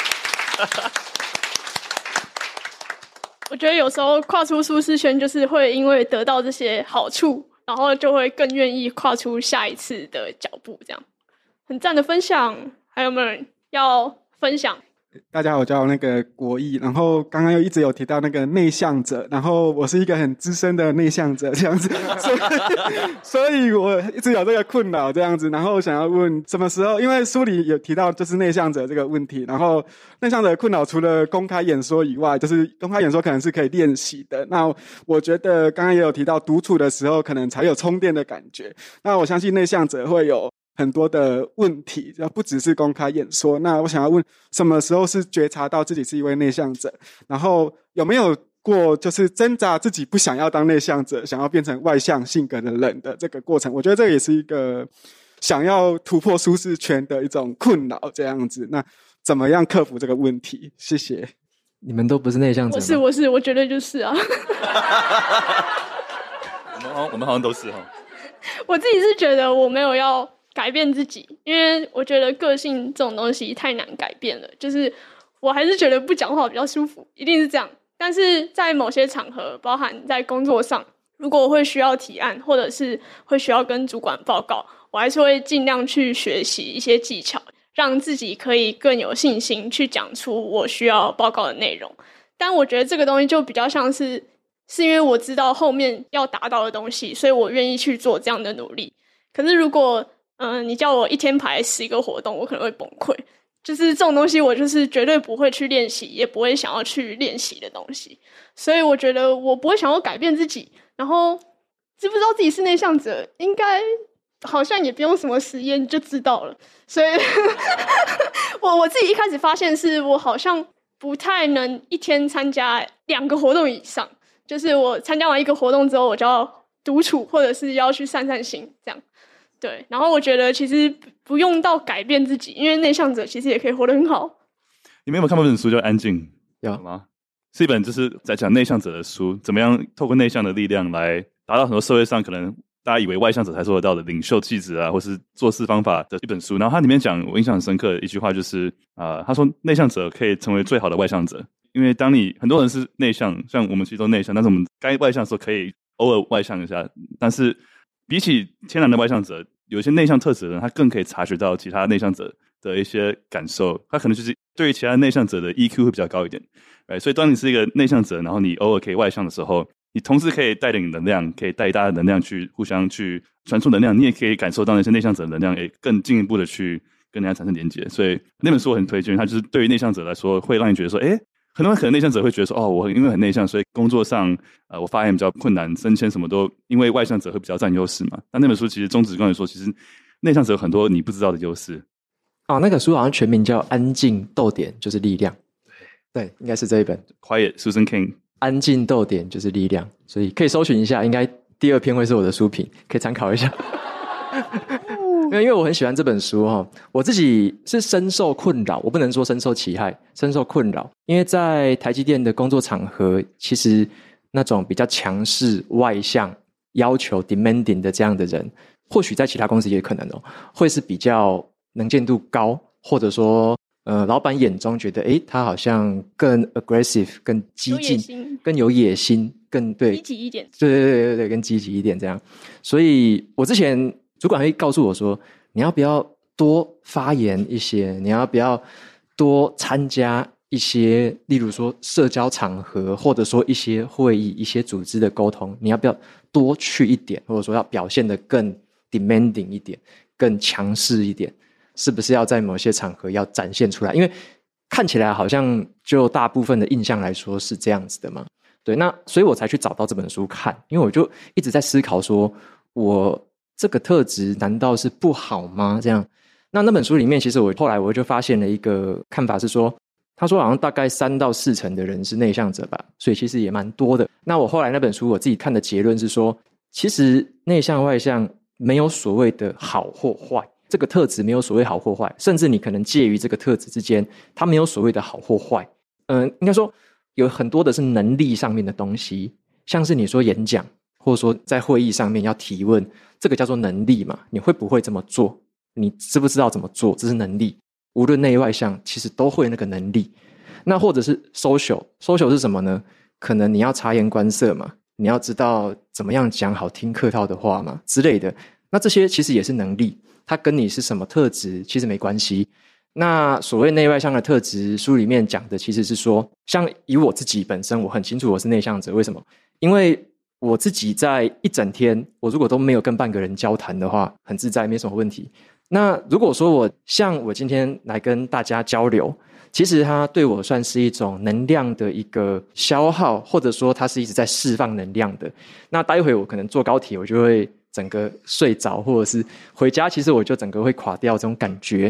我觉得有时候跨出舒适圈，就是会因为得到这些好处，然后就会更愿意跨出下一次的脚步，这样。很赞的分享，还有没有人要分享？大家好，我叫那个国义，然后刚刚又一直有提到那个内向者，然后我是一个很资深的内向者，这样子，<laughs> 所以，所以我一直有这个困扰，这样子，然后想要问什么时候？因为书里有提到就是内向者这个问题，然后内向者的困扰除了公开演说以外，就是公开演说可能是可以练习的。那我觉得刚刚也有提到独处的时候可能才有充电的感觉，那我相信内向者会有。很多的问题，要不只是公开演说。那我想要问，什么时候是觉察到自己是一位内向者？然后有没有过就是挣扎自己不想要当内向者，想要变成外向性格的人的这个过程？我觉得这也是一个想要突破舒适圈的一种困扰，这样子。那怎么样克服这个问题？谢谢。你们都不是内向者吗？我是，我是，我绝对就是啊。<laughs> 我们好像，我们好像都是哈。<laughs> 我自己是觉得我没有要。改变自己，因为我觉得个性这种东西太难改变了。就是我还是觉得不讲话比较舒服，一定是这样。但是在某些场合，包含在工作上，如果会需要提案，或者是会需要跟主管报告，我还是会尽量去学习一些技巧，让自己可以更有信心去讲出我需要报告的内容。但我觉得这个东西就比较像是，是因为我知道后面要达到的东西，所以我愿意去做这样的努力。可是如果嗯，你叫我一天排十个活动，我可能会崩溃。就是这种东西，我就是绝对不会去练习，也不会想要去练习的东西。所以我觉得我不会想要改变自己。然后知不知道自己是内向者，应该好像也不用什么实验就知道了。所以，我我自己一开始发现是我好像不太能一天参加两个活动以上。就是我参加完一个活动之后，我就要独处，或者是要去散散心，这样。对，然后我觉得其实不用到改变自己，因为内向者其实也可以活得很好。你们有没有看过一本书叫《安静》？有吗？是一本就是在讲内向者的书，怎么样透过内向的力量来达到很多社会上可能大家以为外向者才做得到的领袖气质啊，或是做事方法的一本书。然后它里面讲我印象很深刻的一句话就是啊、呃，他说内向者可以成为最好的外向者，因为当你很多人是内向，像我们其实都内向，但是我们该外向的时候可以偶尔外向一下。但是比起天然的外向者，有一些内向特质的人，他更可以察觉到其他内向者的一些感受，他可能就是对于其他内向者的 EQ 会比较高一点。哎，所以当你是一个内向者，然后你偶尔可以外向的时候，你同时可以带领能量，可以带大家能量去互相去传输能量，你也可以感受到那些内向者的能量，也更进一步的去跟人家产生连接。所以那本书我很推荐，它就是对于内向者来说，会让你觉得说，哎，很多人可能内向者会觉得说，哦，我因为很内向，所以工作上呃我发言比较困难，升迁什么都因为外向者会比较占优势嘛。那那本书其实宗旨跟你说，其实内向者有很多你不知道的优势。哦，那个书好像全名叫《安静逗点就是力量》。对，应该是这一本。Quiet Susan Cain，安静逗点就是力量，所以可以搜寻一下。应该第二篇会是我的书评，可以参考一下。因为因为我很喜欢这本书哈，我自己是深受困扰，我不能说深受其害，深受困扰。因为在台积电的工作场合，其实那种比较强势、外向、要求 demanding 的这样的人，或许在其他公司也可能哦，会是比较能见度高，或者说。呃，老板眼中觉得，诶，他好像更 aggressive、更激进、更有野心、更对积极一点。对对对对对，更积极一点这样。所以我之前主管会告诉我说，你要不要多发言一些？你要不要多参加一些，例如说社交场合，或者说一些会议、一些组织的沟通，你要不要多去一点？或者说要表现得更 demanding 一点，更强势一点？是不是要在某些场合要展现出来？因为看起来好像就大部分的印象来说是这样子的嘛。对，那所以我才去找到这本书看，因为我就一直在思考说，我这个特质难道是不好吗？这样，那那本书里面，其实我后来我就发现了一个看法是说，他说好像大概三到四成的人是内向者吧，所以其实也蛮多的。那我后来那本书我自己看的结论是说，其实内向外向没有所谓的好或坏。这个特质没有所谓好或坏，甚至你可能介于这个特质之间，它没有所谓的好或坏。嗯，应该说有很多的是能力上面的东西，像是你说演讲，或者说在会议上面要提问，这个叫做能力嘛？你会不会这么做？你知不知道怎么做？这是能力。无论内外向，其实都会那个能力。那或者是 social，social 是什么呢？可能你要察言观色嘛，你要知道怎么样讲好听客套的话嘛之类的。那这些其实也是能力。它跟你是什么特质其实没关系。那所谓内外向的特质，书里面讲的其实是说，像以我自己本身，我很清楚我是内向者。为什么？因为我自己在一整天，我如果都没有跟半个人交谈的话，很自在，没什么问题。那如果说我像我今天来跟大家交流，其实它对我算是一种能量的一个消耗，或者说它是一直在释放能量的。那待会我可能坐高铁，我就会。整个睡着，或者是回家，其实我就整个会垮掉这种感觉。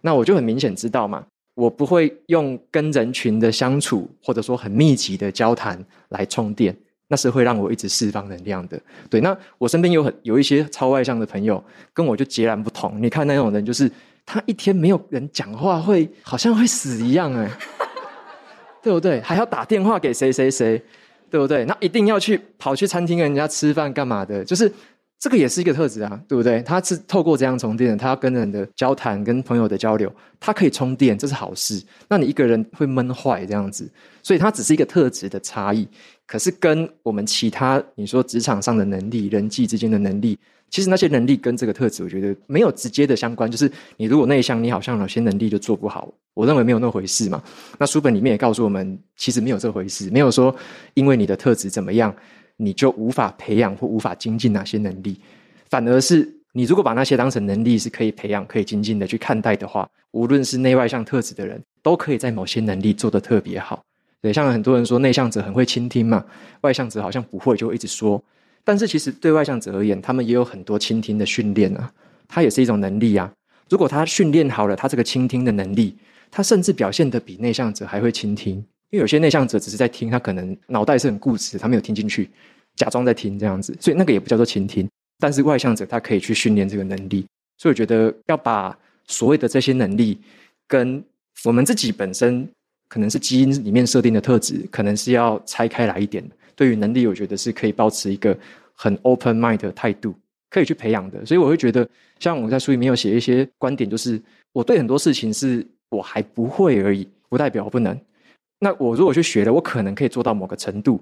那我就很明显知道嘛，我不会用跟人群的相处，或者说很密集的交谈来充电，那是会让我一直释放能量的。对，那我身边有很有一些超外向的朋友，跟我就截然不同。你看那种人，就是他一天没有人讲话，会好像会死一样，哎，对不对？还要打电话给谁谁谁，对不对？那一定要去跑去餐厅跟人家吃饭干嘛的？就是。这个也是一个特质啊，对不对？他是透过这样充电，他要跟人的交谈、跟朋友的交流，他可以充电，这是好事。那你一个人会闷坏这样子，所以它只是一个特质的差异。可是跟我们其他你说职场上的能力、人际之间的能力，其实那些能力跟这个特质，我觉得没有直接的相关。就是你如果内向，你好像有些能力就做不好。我认为没有那回事嘛。那书本里面也告诉我们，其实没有这回事，没有说因为你的特质怎么样。你就无法培养或无法精进哪些能力，反而是你如果把那些当成能力是可以培养、可以精进的去看待的话，无论是内外向特质的人，都可以在某些能力做得特别好。对，像很多人说内向者很会倾听嘛，外向者好像不会，就一直说。但是其实对外向者而言，他们也有很多倾听的训练啊，他也是一种能力啊。如果他训练好了他这个倾听的能力，他甚至表现得比内向者还会倾听。因为有些内向者只是在听，他可能脑袋是很固执，他没有听进去，假装在听这样子，所以那个也不叫做倾听。但是外向者他可以去训练这个能力，所以我觉得要把所谓的这些能力跟我们自己本身可能是基因里面设定的特质，可能是要拆开来一点。对于能力，我觉得是可以保持一个很 open mind 的态度，可以去培养的。所以我会觉得，像我在书里面有写一些观点，就是我对很多事情是我还不会而已，不代表我不能。那我如果去学了，我可能可以做到某个程度，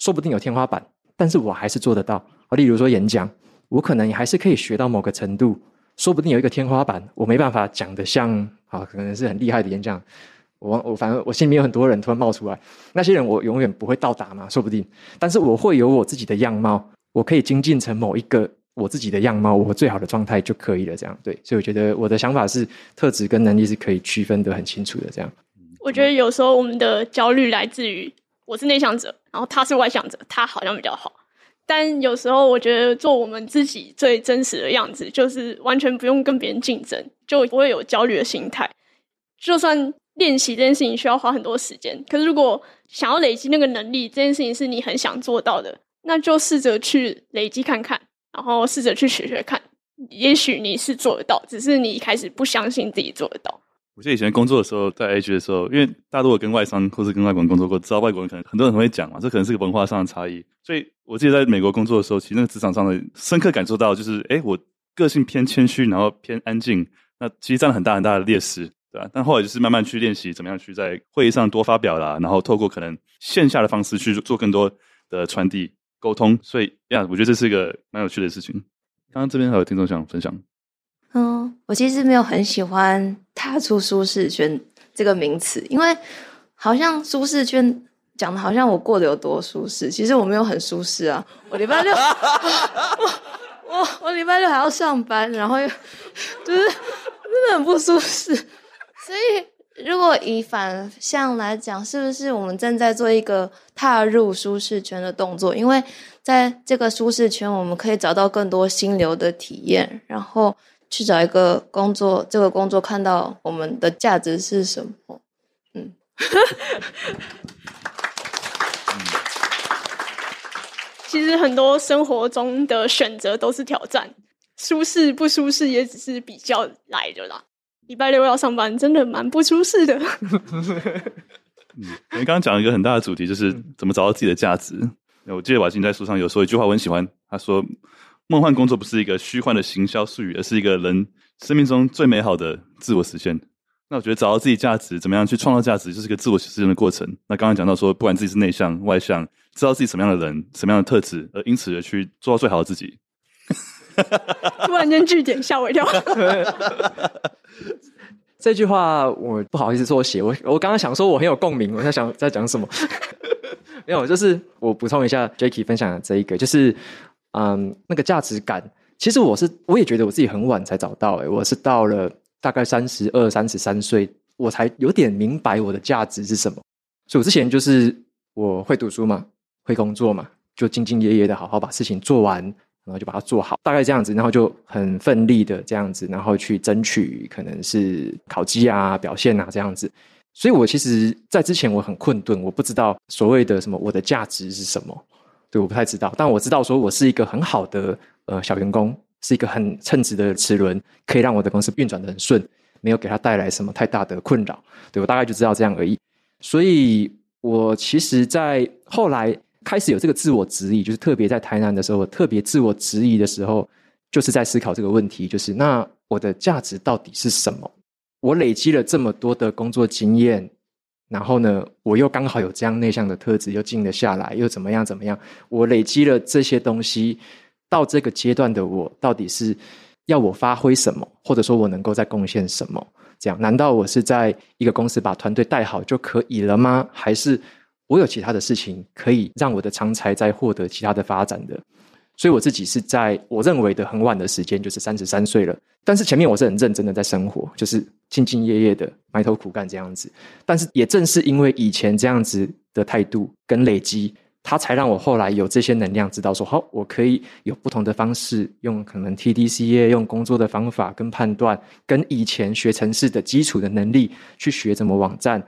说不定有天花板，但是我还是做得到。啊，例如说演讲，我可能也还是可以学到某个程度，说不定有一个天花板，我没办法讲得像啊，可能是很厉害的演讲。我我反正我心里面有很多人突然冒出来，那些人我永远不会到达嘛，说不定。但是我会有我自己的样貌，我可以精进成某一个我自己的样貌，我最好的状态就可以了。这样对，所以我觉得我的想法是，特质跟能力是可以区分得很清楚的。这样，我觉得有时候我们的焦虑来自于我是内向者，然后他是外向者，他好像比较好。但有时候我觉得做我们自己最真实的样子，就是完全不用跟别人竞争，就不会有焦虑的心态，就算。练习这件事情需要花很多时间，可是如果想要累积那个能力，这件事情是你很想做到的，那就试着去累积看看，然后试着去学学看，也许你是做得到，只是你一开始不相信自己做得到。我记得以前工作的时候，在 AG 的时候，因为大家如果跟外商或是跟外国人工作过，知道外国人可能很多人很会讲嘛，这可能是个文化上的差异。所以我记得在美国工作的时候，其实那个职场上的深刻感受到，就是哎，我个性偏谦虚，然后偏安静，那其实占了很大很大的劣势。对啊，但后来就是慢慢去练习，怎么样去在会议上多发表啦，然后透过可能线下的方式去做更多的传递沟通，所以呀，我觉得这是一个蛮有趣的事情。刚刚这边还有听众想分享，嗯，我其实没有很喜欢“踏出舒适圈”这个名词，因为好像舒适圈讲的好像我过得有多舒适，其实我没有很舒适啊。我礼拜六，我我我礼拜六还要上班，然后又就是真的很不舒适。所以，如果以反向来讲，是不是我们正在做一个踏入舒适圈的动作？因为在这个舒适圈，我们可以找到更多心流的体验，然后去找一个工作，这个工作看到我们的价值是什么？嗯，其实很多生活中的选择都是挑战，舒适不舒适也只是比较来的啦。礼拜六要上班，真的蛮不舒适的。<laughs> 嗯，你刚刚讲了一个很大的主题，就是怎么找到自己的价值。我记得瓦金在书上有说一句话，我很喜欢。他说：“梦幻工作不是一个虚幻的行销术语，而是一个人生命中最美好的自我实现。”那我觉得找到自己价值，怎么样去创造价值，就是一个自我实现的过程。那刚刚讲到说，不管自己是内向外向，知道自己什么样的人，什么样的特质，而因此而去做到最好的自己。<laughs> 突然间句点吓我一跳。这句话我不好意思说写，我我刚刚想说我很有共鸣，我在想在讲什么？<laughs> 没有，就是我补充一下 Jacky 分享的这一个，就是嗯，那个价值感。其实我是我也觉得我自己很晚才找到，诶，我是到了大概三十二、三十三岁，我才有点明白我的价值是什么。所以我之前就是我会读书嘛，会工作嘛，就兢兢业业的好好把事情做完。然后就把它做好，大概这样子，然后就很奋力的这样子，然后去争取可能是考绩啊、表现啊这样子。所以我其实，在之前我很困顿，我不知道所谓的什么我的价值是什么，对，我不太知道。但我知道说我是一个很好的呃小员工，是一个很称职的齿轮，可以让我的公司运转得很顺，没有给他带来什么太大的困扰。对，我大概就知道这样而已。所以我其实，在后来。开始有这个自我质疑，就是特别在台南的时候，我特别自我质疑的时候，就是在思考这个问题，就是那我的价值到底是什么？我累积了这么多的工作经验，然后呢，我又刚好有这样内向的特质，又静了下来，又怎么样怎么样？我累积了这些东西，到这个阶段的我，到底是要我发挥什么，或者说我能够再贡献什么？这样，难道我是在一个公司把团队带好就可以了吗？还是？我有其他的事情可以让我的长才再获得其他的发展的，所以我自己是在我认为的很晚的时间，就是三十三岁了。但是前面我是很认真的在生活，就是兢兢业业的埋头苦干这样子。但是也正是因为以前这样子的态度跟累积，它才让我后来有这些能量，知道说好，我可以有不同的方式，用可能 TDC 业用工作的方法跟判断，跟以前学程式的基础的能力去学怎么网站。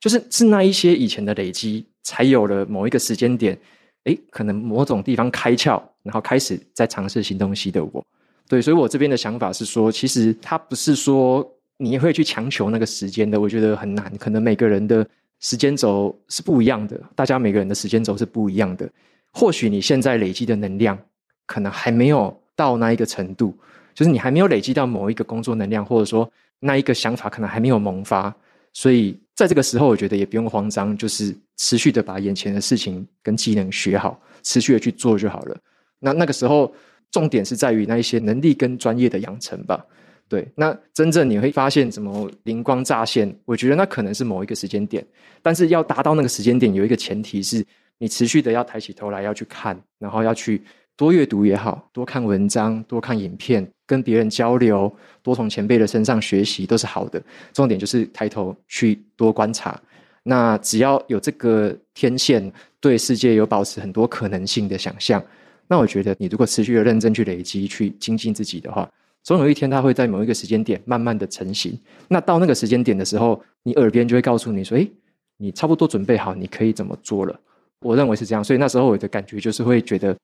就是是那一些以前的累积，才有了某一个时间点，诶，可能某种地方开窍，然后开始在尝试新东西的我。对，所以我这边的想法是说，其实它不是说你会去强求那个时间的，我觉得很难。可能每个人的时间轴是不一样的，大家每个人的时间轴是不一样的。或许你现在累积的能量，可能还没有到那一个程度，就是你还没有累积到某一个工作能量，或者说那一个想法可能还没有萌发，所以在这个时候，我觉得也不用慌张，就是持续的把眼前的事情跟技能学好，持续的去做就好了。那那个时候，重点是在于那一些能力跟专业的养成吧。对，那真正你会发现怎么灵光乍现，我觉得那可能是某一个时间点，但是要达到那个时间点，有一个前提是你持续的要抬起头来要去看，然后要去多阅读也好，多看文章，多看影片，跟别人交流，多从前辈的身上学习都是好的。重点就是抬头去多观察，那只要有这个天线，对世界有保持很多可能性的想象，那我觉得你如果持续的认真去累积，去精进自己的话。总有一天，它会在某一个时间点慢慢的成型。那到那个时间点的时候，你耳边就会告诉你说：“诶，你差不多准备好，你可以怎么做了。”我认为是这样。所以那时候我的感觉就是会觉得，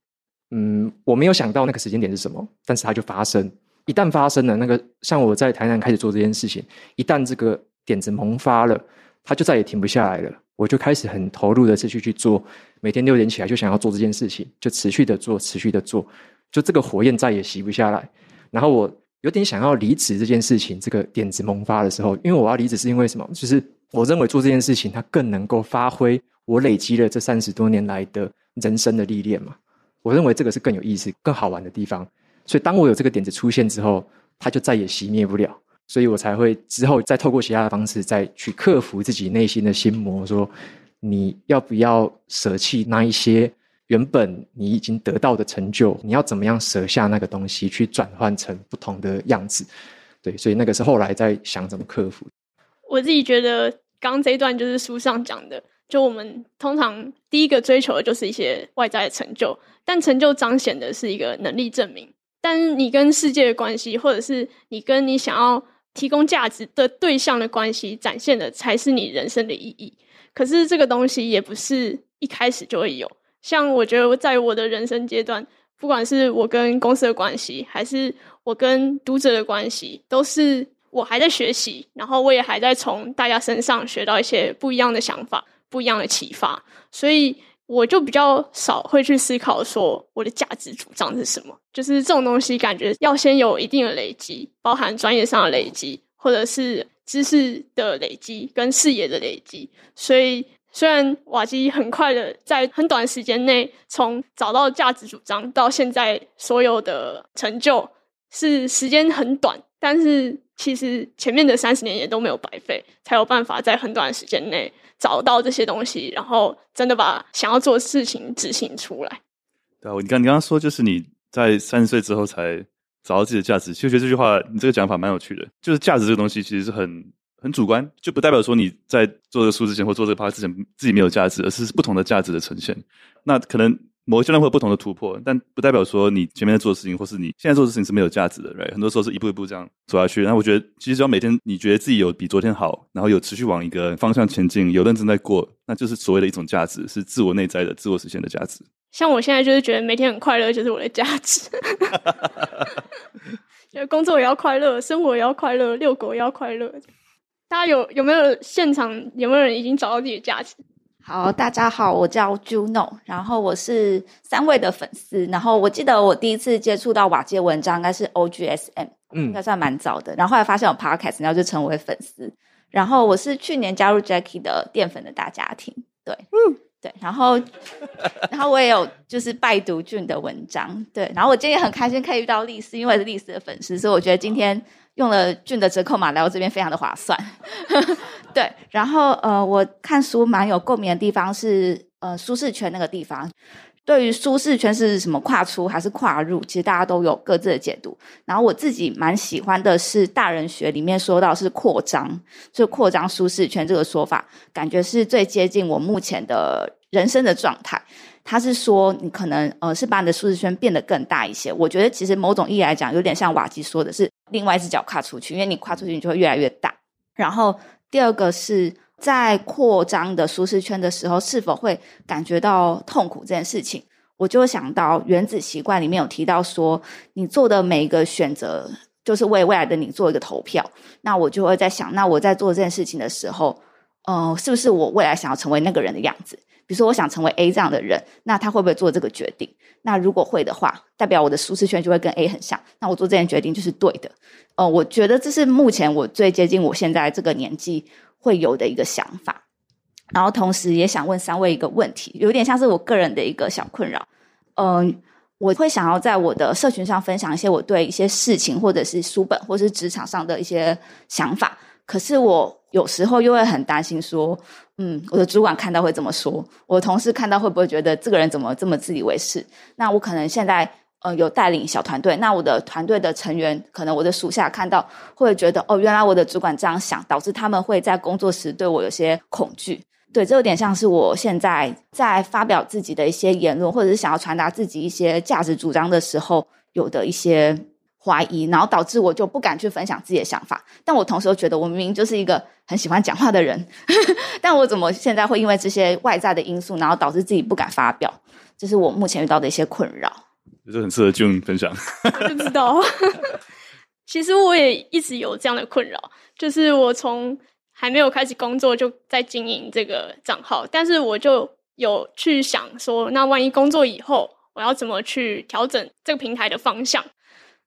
嗯，我没有想到那个时间点是什么，但是它就发生。一旦发生了，那个像我在台南开始做这件事情，一旦这个点子萌发了，它就再也停不下来了。我就开始很投入的继续去做，每天六点起来就想要做这件事情，就持续的做，持续的做，就这个火焰再也熄不下来。然后我有点想要离职这件事情，这个点子萌发的时候，因为我要离职是因为什么？就是我认为做这件事情，它更能够发挥我累积了这三十多年来的人生的历练嘛。我认为这个是更有意思、更好玩的地方。所以当我有这个点子出现之后，它就再也熄灭不了。所以我才会之后再透过其他的方式，再去克服自己内心的心魔，说你要不要舍弃那一些？原本你已经得到的成就，你要怎么样舍下那个东西，去转换成不同的样子？对，所以那个是后来在想怎么克服。我自己觉得，刚刚这一段就是书上讲的，就我们通常第一个追求的就是一些外在的成就，但成就彰显的是一个能力证明。但你跟世界的关系，或者是你跟你想要提供价值的对象的关系，展现的才是你人生的意义。可是这个东西也不是一开始就会有。像我觉得，在我的人生阶段，不管是我跟公司的关系，还是我跟读者的关系，都是我还在学习，然后我也还在从大家身上学到一些不一样的想法、不一样的启发，所以我就比较少会去思考说我的价值主张是什么。就是这种东西，感觉要先有一定的累积，包含专业上的累积，或者是知识的累积跟视野的累积，所以。虽然瓦基很快的在很短时间内从找到价值主张到现在所有的成就是时间很短，但是其实前面的三十年也都没有白费，才有办法在很短的时间内找到这些东西，然后真的把想要做的事情执行出来。对啊，你刚你刚刚说就是你在三十岁之后才找到自己的价值，其实觉得这句话你这个讲法蛮有趣的，就是价值这个东西其实是很。很主观，就不代表说你在做这个书之前或做这个 part 之前自己没有价值，而是不同的价值的呈现。那可能某一阶段会有不同的突破，但不代表说你前面在做的事情或是你现在做的事情是没有价值的，right？很多时候是一步一步这样走下去。然后我觉得，其实只要每天你觉得自己有比昨天好，然后有持续往一个方向前进，有认真在过，那就是所谓的一种价值，是自我内在的自我实现的价值。像我现在就是觉得每天很快乐，就是我的价值。<laughs> 就工作也要快乐，生活也要快乐，遛狗也要快乐。大家有有没有现场有没有人已经找到自己的价值？好，大家好，我叫 Juno，然后我是三位的粉丝。然后我记得我第一次接触到瓦基文章应该是 OGSM，嗯，应该算蛮早的。然后后来发现有 Podcast，然后就成为粉丝。然后我是去年加入 Jackie 的淀粉的大家庭，对，嗯，对。然后然后我也有就是拜读 June 的文章，对。然后我今天也很开心可以遇到丽丝，因为是丽丝的粉丝，所以我觉得今天。用了俊的折扣码来我这边非常的划算，<laughs> 对。然后呃，我看书蛮有共鸣的地方是呃舒适圈那个地方。对于舒适圈是什么跨出还是跨入，其实大家都有各自的解读。然后我自己蛮喜欢的是大人学里面说到是扩张，就扩张舒适圈这个说法，感觉是最接近我目前的人生的状态。他是说，你可能呃是把你的舒适圈变得更大一些。我觉得其实某种意义来讲，有点像瓦基说的是另外一只脚跨出去，因为你跨出去，你就会越来越大。然后第二个是在扩张的舒适圈的时候，是否会感觉到痛苦这件事情，我就想到《原子习惯》里面有提到说，你做的每一个选择就是为未来的你做一个投票。那我就会在想，那我在做这件事情的时候，呃，是不是我未来想要成为那个人的样子？比如说我想成为 A 这样的人，那他会不会做这个决定？那如果会的话，代表我的舒适圈就会跟 A 很像，那我做这件决定就是对的。呃，我觉得这是目前我最接近我现在这个年纪会有的一个想法。然后同时也想问三位一个问题，有点像是我个人的一个小困扰。嗯、我会想要在我的社群上分享一些我对一些事情，或者是书本，或是职场上的一些想法。可是我有时候又会很担心说，嗯，我的主管看到会怎么说？我的同事看到会不会觉得这个人怎么这么自以为是？那我可能现在呃有带领小团队，那我的团队的成员，可能我的属下看到会觉得，哦，原来我的主管这样想，导致他们会在工作时对我有些恐惧。对，这有点像是我现在在发表自己的一些言论，或者是想要传达自己一些价值主张的时候，有的一些。怀疑，然后导致我就不敢去分享自己的想法。但我同时又觉得，我明明就是一个很喜欢讲话的人，呵呵，但我怎么现在会因为这些外在的因素，然后导致自己不敢发表？这是我目前遇到的一些困扰。就是很适合 June 分享。我就知道，<laughs> 其实我也一直有这样的困扰，就是我从还没有开始工作就在经营这个账号，但是我就有去想说，那万一工作以后，我要怎么去调整这个平台的方向？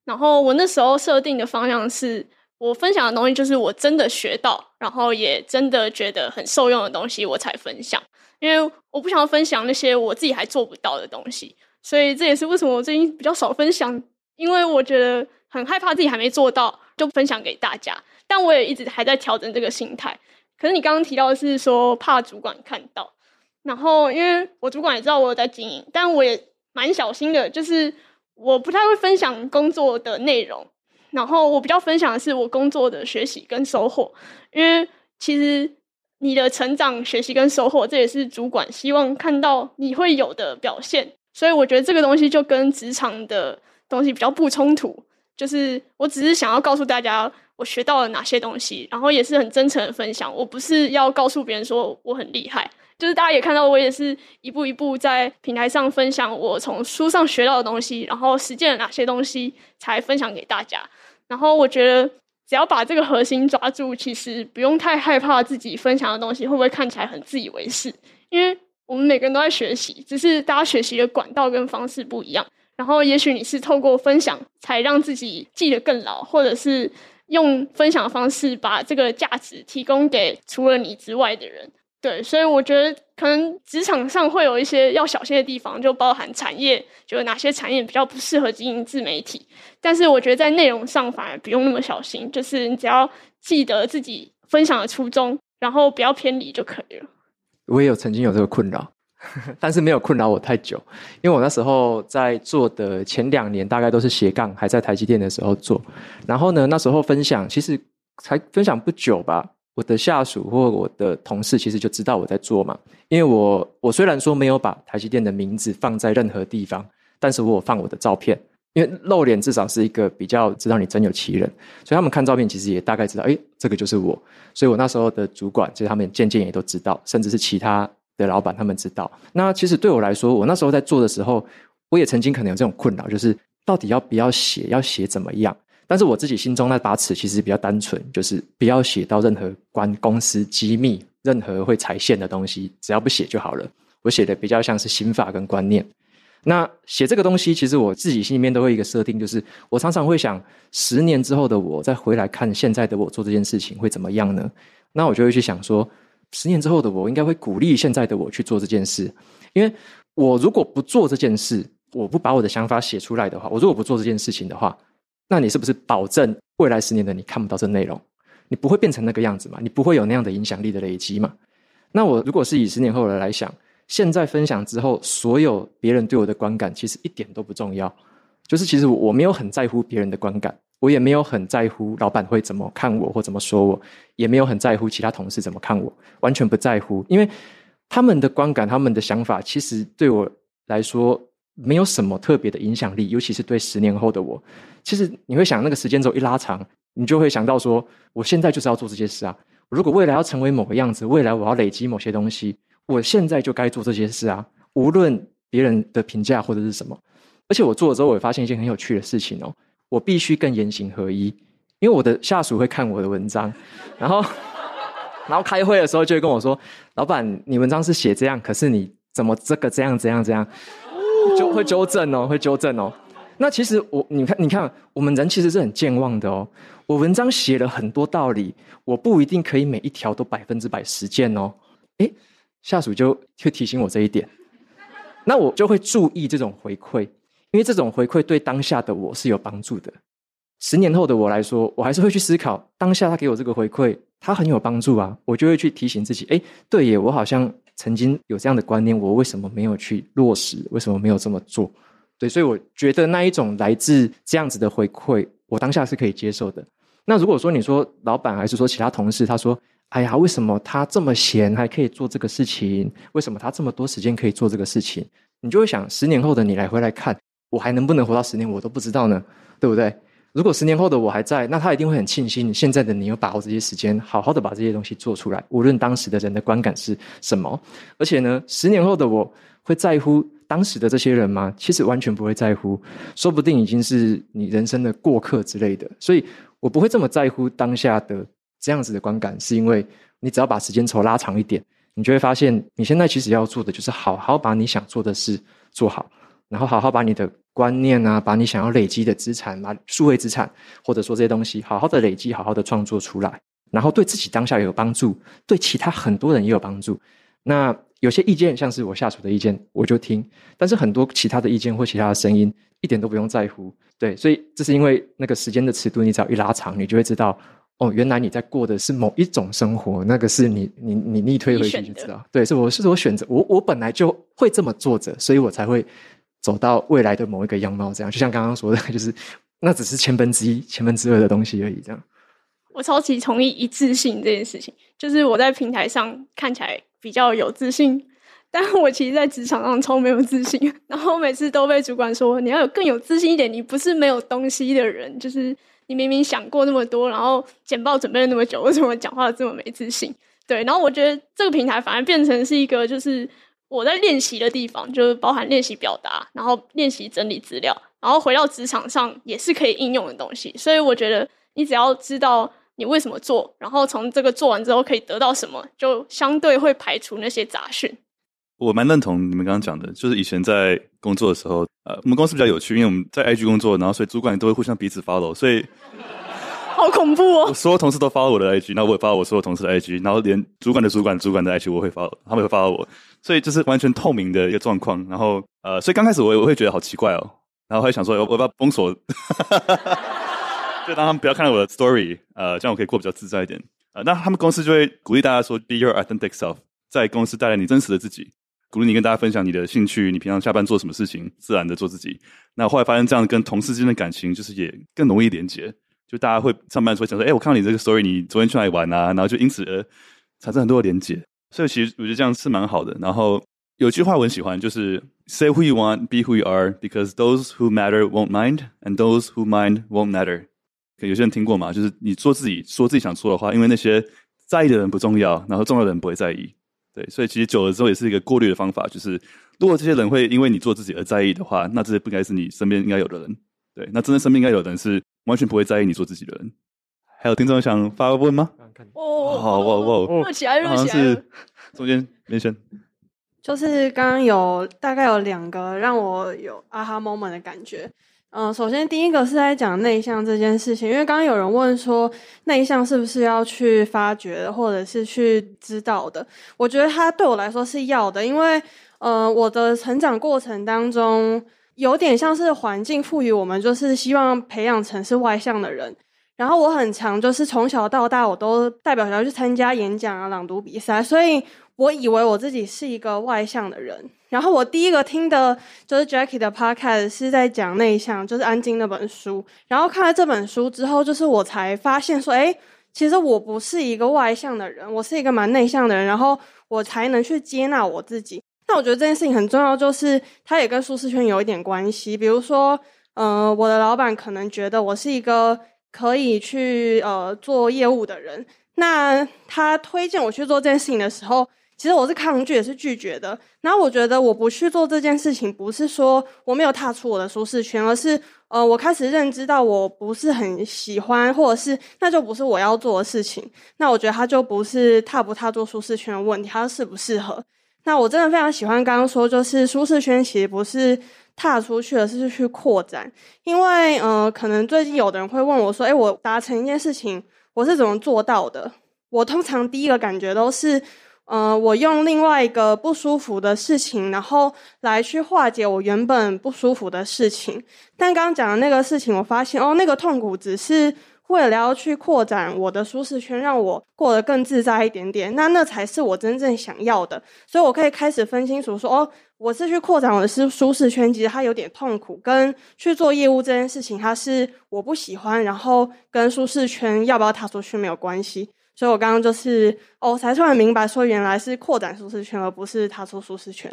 然后我那时候设定的方向是，我分享的东西就是我真的学到，然后也真的觉得很受用的东西，我才分享。因为我不想要分享那些我自己还做不到的东西，所以这也是为什么我最近比较少分享，因为我觉得很害怕自己还没做到就分享给大家。但我也一直还在调整这个心态。可是你刚刚提到的是说怕主管看到，然后因为我主管也知道我有在经营，但我也蛮小心的，就是。我不太会分享工作的内容，然后我比较分享的是我工作的学习跟收获，因为其实你的成长、学习跟收获，这也是主管希望看到你会有的表现，所以我觉得这个东西就跟职场的东西比较不冲突，就是我只是想要告诉大家我学到了哪些东西，然后也是很真诚的分享，我不是要告诉别人说我很厉害。就是大家也看到，我也是一步一步在平台上分享我从书上学到的东西，然后实践了哪些东西才分享给大家。然后我觉得，只要把这个核心抓住，其实不用太害怕自己分享的东西会不会看起来很自以为是，因为我们每个人都在学习，只是大家学习的管道跟方式不一样。然后也许你是透过分享才让自己记得更牢，或者是用分享的方式把这个价值提供给除了你之外的人。对，所以我觉得可能职场上会有一些要小心的地方，就包含产业，就哪些产业比较不适合经营自媒体。但是我觉得在内容上反而不用那么小心，就是你只要记得自己分享的初衷，然后不要偏离就可以了。我也有曾经有这个困扰，<laughs> 但是没有困扰我太久，因为我那时候在做的前两年大概都是斜杠，还在台积电的时候做。然后呢，那时候分享其实才分享不久吧。我的下属或我的同事其实就知道我在做嘛，因为我我虽然说没有把台积电的名字放在任何地方，但是我有放我的照片，因为露脸至少是一个比较知道你真有其人，所以他们看照片其实也大概知道，诶，这个就是我。所以我那时候的主管，其实他们渐渐也都知道，甚至是其他的老板他们知道。那其实对我来说，我那时候在做的时候，我也曾经可能有这种困扰，就是到底要不要写，要写怎么样？但是我自己心中那把尺其实比较单纯，就是不要写到任何关公司机密、任何会踩线的东西，只要不写就好了。我写的比较像是心法跟观念。那写这个东西，其实我自己心里面都会有一个设定，就是我常常会想，十年之后的我再回来看现在的我做这件事情会怎么样呢？那我就会去想说，十年之后的我应该会鼓励现在的我去做这件事，因为我如果不做这件事，我不把我的想法写出来的话，我如果不做这件事情的话。那你是不是保证未来十年的你看不到这内容？你不会变成那个样子嘛？你不会有那样的影响力的累积嘛？那我如果是以十年后的来想，现在分享之后，所有别人对我的观感其实一点都不重要。就是其实我没有很在乎别人的观感，我也没有很在乎老板会怎么看我或怎么说我，也没有很在乎其他同事怎么看我，完全不在乎，因为他们的观感、他们的想法，其实对我来说。没有什么特别的影响力，尤其是对十年后的我。其实你会想，那个时间轴一拉长，你就会想到说，我现在就是要做这些事啊。如果未来要成为某个样子，未来我要累积某些东西，我现在就该做这些事啊。无论别人的评价或者是什么。而且我做了之后，我也发现一件很有趣的事情哦。我必须更言行合一，因为我的下属会看我的文章，然后然后开会的时候就会跟我说：“老板，你文章是写这样，可是你怎么这个这样这样这样？”就会纠正哦，会纠正哦。那其实我你看，你看，我们人其实是很健忘的哦。我文章写了很多道理，我不一定可以每一条都百分之百实践哦。诶，下属就会提醒我这一点，那我就会注意这种回馈，因为这种回馈对当下的我是有帮助的。十年后的我来说，我还是会去思考当下他给我这个回馈，他很有帮助啊。我就会去提醒自己，诶，对耶，我好像曾经有这样的观念，我为什么没有去落实？为什么没有这么做？对，所以我觉得那一种来自这样子的回馈，我当下是可以接受的。那如果说你说老板，还是说其他同事，他说，哎呀，为什么他这么闲还可以做这个事情？为什么他这么多时间可以做这个事情？你就会想，十年后的你来回来看，我还能不能活到十年，我都不知道呢，对不对？如果十年后的我还在，那他一定会很庆幸现在的你有把握这些时间，好好的把这些东西做出来。无论当时的人的观感是什么，而且呢，十年后的我会在乎当时的这些人吗？其实完全不会在乎，说不定已经是你人生的过客之类的。所以我不会这么在乎当下的这样子的观感，是因为你只要把时间轴拉长一点，你就会发现你现在其实要做的就是好好把你想做的事做好，然后好好把你的。观念啊，把你想要累积的资产，把数位资产，或者说这些东西，好好的累积，好好的创作出来，然后对自己当下也有帮助，对其他很多人也有帮助。那有些意见，像是我下属的意见，我就听；但是很多其他的意见或其他的声音，一点都不用在乎。对，所以这是因为那个时间的尺度，你只要一拉长，你就会知道，哦，原来你在过的是某一种生活，那个是你你你逆推回去就知道。对，是我是我选择，我我本来就会这么做着，所以我才会。走到未来的某一个样貌，这样就像刚刚说的，<laughs> 就是那只是千分之一、千分之二的东西而已。这样，我超级同意一致性这件事情。就是我在平台上看起来比较有自信，<laughs> 但我其实，在职场上超没有自信。<laughs> 然后每次都被主管说：“你要有更有自信一点，你不是没有东西的人。就是你明明想过那么多，然后简报准备了那么久，为什么讲话这么没自信？”对，然后我觉得这个平台反而变成是一个就是。我在练习的地方，就是包含练习表达，然后练习整理资料，然后回到职场上也是可以应用的东西。所以我觉得，你只要知道你为什么做，然后从这个做完之后可以得到什么，就相对会排除那些杂讯。我蛮认同你们刚刚讲的，就是以前在工作的时候，呃，我们公司比较有趣，因为我们在 IG 工作，然后所以主管都会互相彼此 follow，所以。<laughs> 好恐怖哦！我所有同事都 follow 我的 IG，然后我也 follow 我所有同事的 IG，然后连主管的主管主管的 IG 我会 follow，他们会 follow 我，所以就是完全透明的一个状况。然后呃，所以刚开始我我会觉得好奇怪哦，然后还想说我要不要封锁，<laughs> 就让他们不要看到我的 story，呃，这样我可以过比较自在一点。呃，那他们公司就会鼓励大家说 be your authentic self，在公司带来你真实的自己，鼓励你跟大家分享你的兴趣，你平常下班做什么事情，自然的做自己。那后来发现这样跟同事之间的感情就是也更容易连接。就大家会上班的时候想说，哎，我看到你这个 story，你昨天去哪里玩啊？然后就因此而产生很多的连接。所以其实我觉得这样是蛮好的。然后有句话我很喜欢，就是 Say who you want, be who you are, because those who matter won't mind, and those who mind won't matter。有些人听过吗？就是你做自己，说自己想说的话，因为那些在意的人不重要，然后重要的人不会在意。对，所以其实久了之后也是一个过滤的方法。就是如果这些人会因为你做自己而在意的话，那这些不应该是你身边应该有的人。对，那真正身边应该有的人是。完全不会在意你做自己的人。还有听众想发问吗？哦，好，哇哇，热起来，热起来。是中间连线，就是刚刚有大概有两个让我有啊哈 moment 的感觉。嗯、呃，首先第一个是在讲内向这件事情，因为刚刚有人问说内向是不是要去发掘的，或者是去知道的？我觉得它对我来说是要的，因为呃，我的成长过程当中。有点像是环境赋予我们，就是希望培养成是外向的人。然后我很强，就是从小到大，我都代表学校去参加演讲啊、朗读比赛，所以我以为我自己是一个外向的人。然后我第一个听的就是 Jackie 的 Podcast，是在讲内向，就是《安静》那本书。然后看了这本书之后，就是我才发现说，诶，其实我不是一个外向的人，我是一个蛮内向的人。然后我才能去接纳我自己。那我觉得这件事情很重要，就是它也跟舒适圈有一点关系。比如说，呃，我的老板可能觉得我是一个可以去呃做业务的人，那他推荐我去做这件事情的时候，其实我是抗拒也是拒绝的。然后我觉得我不去做这件事情，不是说我没有踏出我的舒适圈，而是呃，我开始认知到我不是很喜欢，或者是那就不是我要做的事情。那我觉得他就不是踏不踏做舒适圈的问题，他适不适合。那我真的非常喜欢刚刚说，就是舒适圈其实不是踏出去，而是去扩展。因为呃，可能最近有的人会问我说：“哎，我达成一件事情，我是怎么做到的？”我通常第一个感觉都是。呃，我用另外一个不舒服的事情，然后来去化解我原本不舒服的事情。但刚刚讲的那个事情，我发现哦，那个痛苦只是为了要去扩展我的舒适圈，让我过得更自在一点点。那那才是我真正想要的。所以我可以开始分清楚说，哦，我是去扩展我的舒舒适圈，其实它有点痛苦，跟去做业务这件事情，它是我不喜欢，然后跟舒适圈要不要踏出去没有关系。所以我刚刚就是哦，才突然明白，说原来是扩展舒适圈，而不是踏出舒适圈。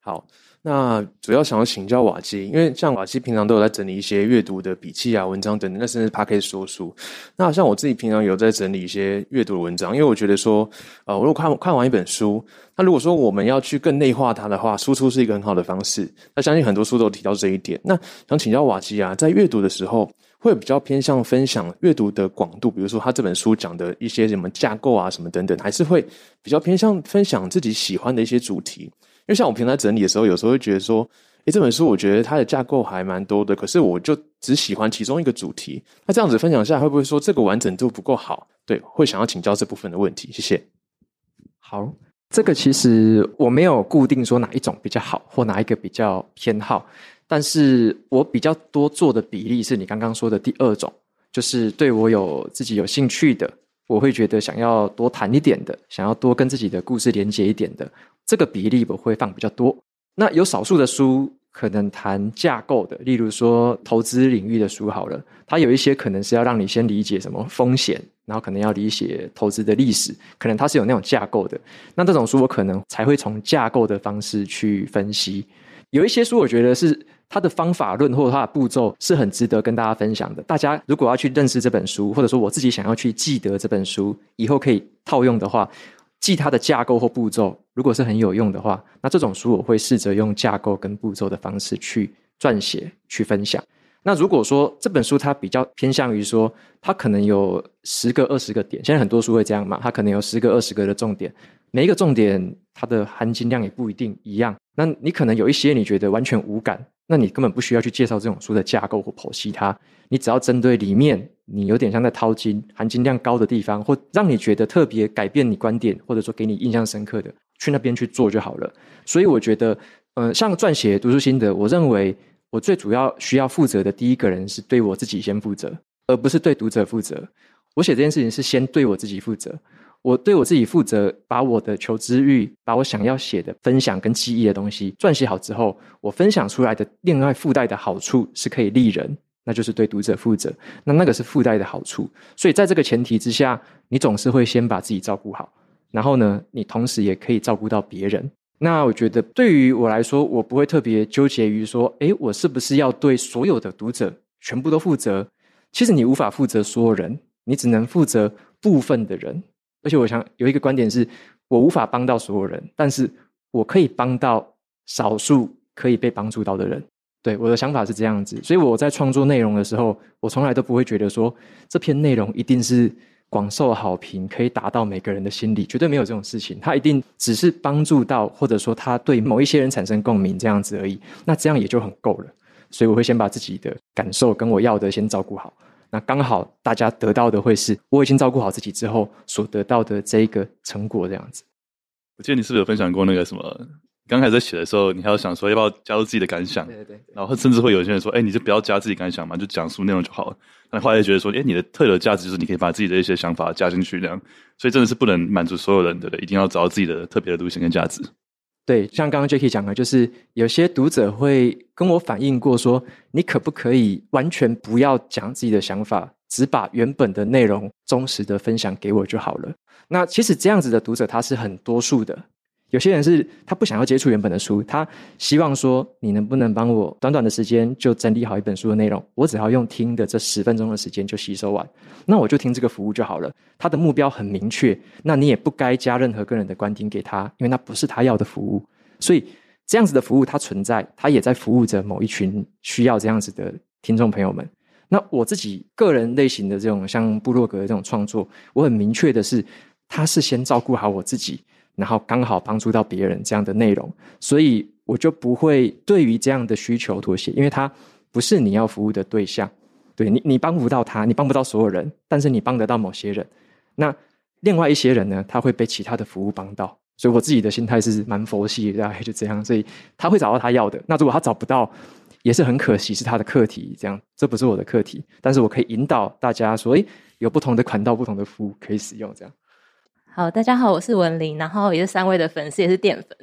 好，那主要想要请教瓦基，因为像瓦基平常都有在整理一些阅读的笔记啊、文章等等，那甚至 Podcast 说书。那像我自己平常有在整理一些阅读的文章，因为我觉得说，呃，我如果看看完一本书，那如果说我们要去更内化它的话，输出是一个很好的方式。那相信很多书都有提到这一点。那想请教瓦基啊，在阅读的时候。会比较偏向分享阅读的广度，比如说他这本书讲的一些什么架构啊、什么等等，还是会比较偏向分享自己喜欢的一些主题。因为像我平常整理的时候，有时候会觉得说，诶，这本书我觉得它的架构还蛮多的，可是我就只喜欢其中一个主题。那这样子分享下来，会不会说这个完整度不够好？对，会想要请教这部分的问题。谢谢。好，这个其实我没有固定说哪一种比较好，或哪一个比较偏好。但是我比较多做的比例是你刚刚说的第二种，就是对我有自己有兴趣的，我会觉得想要多谈一点的，想要多跟自己的故事连接一点的，这个比例我会放比较多。那有少数的书可能谈架构的，例如说投资领域的书好了，它有一些可能是要让你先理解什么风险，然后可能要理解投资的历史，可能它是有那种架构的。那这种书我可能才会从架构的方式去分析。有一些书我觉得是。它的方法论或者它的步骤是很值得跟大家分享的。大家如果要去认识这本书，或者说我自己想要去记得这本书，以后可以套用的话，记它的架构或步骤，如果是很有用的话，那这种书我会试着用架构跟步骤的方式去撰写、去分享。那如果说这本书它比较偏向于说，它可能有十个、二十个点，现在很多书会这样嘛，它可能有十个、二十个的重点，每一个重点它的含金量也不一定一样。那你可能有一些你觉得完全无感。那你根本不需要去介绍这种书的架构或剖析它，你只要针对里面你有点像在掏金、含金量高的地方，或让你觉得特别改变你观点，或者说给你印象深刻的，去那边去做就好了。所以我觉得，呃，像撰写读书心得，我认为我最主要需要负责的第一个人是对我自己先负责，而不是对读者负责。我写这件事情是先对我自己负责。我对我自己负责，把我的求知欲，把我想要写的分享跟记忆的东西撰写好之后，我分享出来的另外附带的好处是可以利人，那就是对读者负责。那那个是附带的好处，所以在这个前提之下，你总是会先把自己照顾好，然后呢，你同时也可以照顾到别人。那我觉得对于我来说，我不会特别纠结于说，诶，我是不是要对所有的读者全部都负责？其实你无法负责所有人，你只能负责部分的人。而且我想有一个观点是，我无法帮到所有人，但是我可以帮到少数可以被帮助到的人。对，我的想法是这样子，所以我在创作内容的时候，我从来都不会觉得说这篇内容一定是广受好评，可以打到每个人的心里，绝对没有这种事情。它一定只是帮助到，或者说它对某一些人产生共鸣这样子而已。那这样也就很够了。所以我会先把自己的感受跟我要的先照顾好。那刚好大家得到的会是我已经照顾好自己之后所得到的这一个成果，这样子。我记得你是不是有分享过那个什么？刚开始在写的时候，你还要想说要不要加入自己的感想？对对对。然后甚至会有些人说：“哎，你就不要加自己感想嘛，就讲述内容就好了。”那后来觉得说：“哎，你的特有价值就是你可以把自己的一些想法加进去，这样。”所以真的是不能满足所有人的，一定要找到自己的特别的路线跟价值。对，像刚刚 Jacky 讲的，就是有些读者会跟我反映过说，你可不可以完全不要讲自己的想法，只把原本的内容忠实的分享给我就好了？那其实这样子的读者他是很多数的。有些人是他不想要接触原本的书，他希望说，你能不能帮我短短的时间就整理好一本书的内容？我只要用听的这十分钟的时间就吸收完，那我就听这个服务就好了。他的目标很明确，那你也不该加任何个人的观点给他，因为那不是他要的服务。所以这样子的服务它存在，它也在服务着某一群需要这样子的听众朋友们。那我自己个人类型的这种像布洛格的这种创作，我很明确的是，他是先照顾好我自己，然后刚好帮助到别人这样的内容，所以我就不会对于这样的需求妥协，因为它不是你要服务的对象。对你，你帮不到他，你帮不到所有人，但是你帮得到某些人。那另外一些人呢？他会被其他的服务帮到。所以我自己的心态是蛮佛系的，大概就这样。所以他会找到他要的。那如果他找不到，也是很可惜，是他的课题。这样，这不是我的课题。但是我可以引导大家说，诶，有不同的管道、不同的服务可以使用。这样。好，大家好，我是文玲，然后也是三位的粉丝，也是淀粉，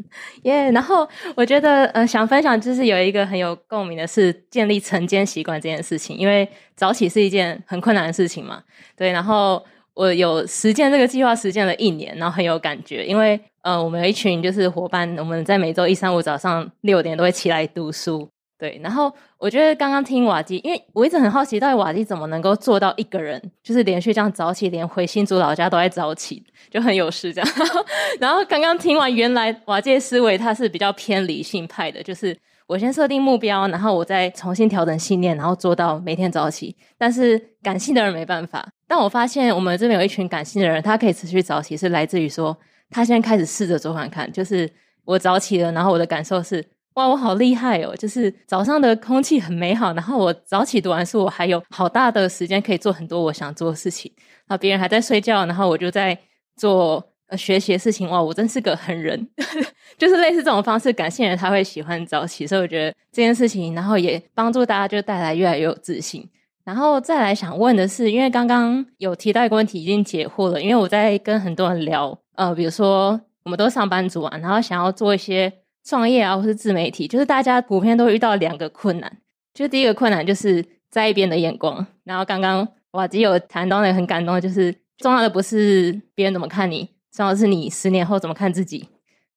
耶、然后我觉得，呃，想分享就是有一个很有共鸣的是建立晨间习惯这件事情，因为早起是一件很困难的事情嘛，对。然后我有实践这个计划，实践了一年，然后很有感觉，因为呃，我们有一群就是伙伴，我们在每周一、三、五早上六点都会起来读书。对，然后我觉得刚刚听瓦基，因为我一直很好奇，到底瓦基怎么能够做到一个人就是连续这样早起，连回新竹老家都在早起，就很有事这样。<laughs> 然后，刚刚听完，原来瓦基的思维他是比较偏理性派的，就是我先设定目标，然后我再重新调整信念，然后做到每天早起。但是感性的人没办法。但我发现我们这边有一群感性的人，他可以持续早起，是来自于说他现在开始试着做看看，就是我早起了，然后我的感受是。哇，我好厉害哦！就是早上的空气很美好，然后我早起读完书，我还有好大的时间可以做很多我想做的事情。然后别人还在睡觉，然后我就在做呃学习的事情。哇，我真是个狠人！<laughs> 就是类似这种方式，感性人他会喜欢早起，所以我觉得这件事情，然后也帮助大家就带来越来越有自信。然后再来想问的是，因为刚刚有提到一个问题已经解惑了，因为我在跟很多人聊，呃，比如说我们都上班族啊，然后想要做一些。创业啊，或是自媒体，就是大家普遍都会遇到两个困难。就第一个困难就是在意别人的眼光。然后刚刚瓦基有谈到那个很感动，就是重要的不是别人怎么看你，重要的是你十年后怎么看自己。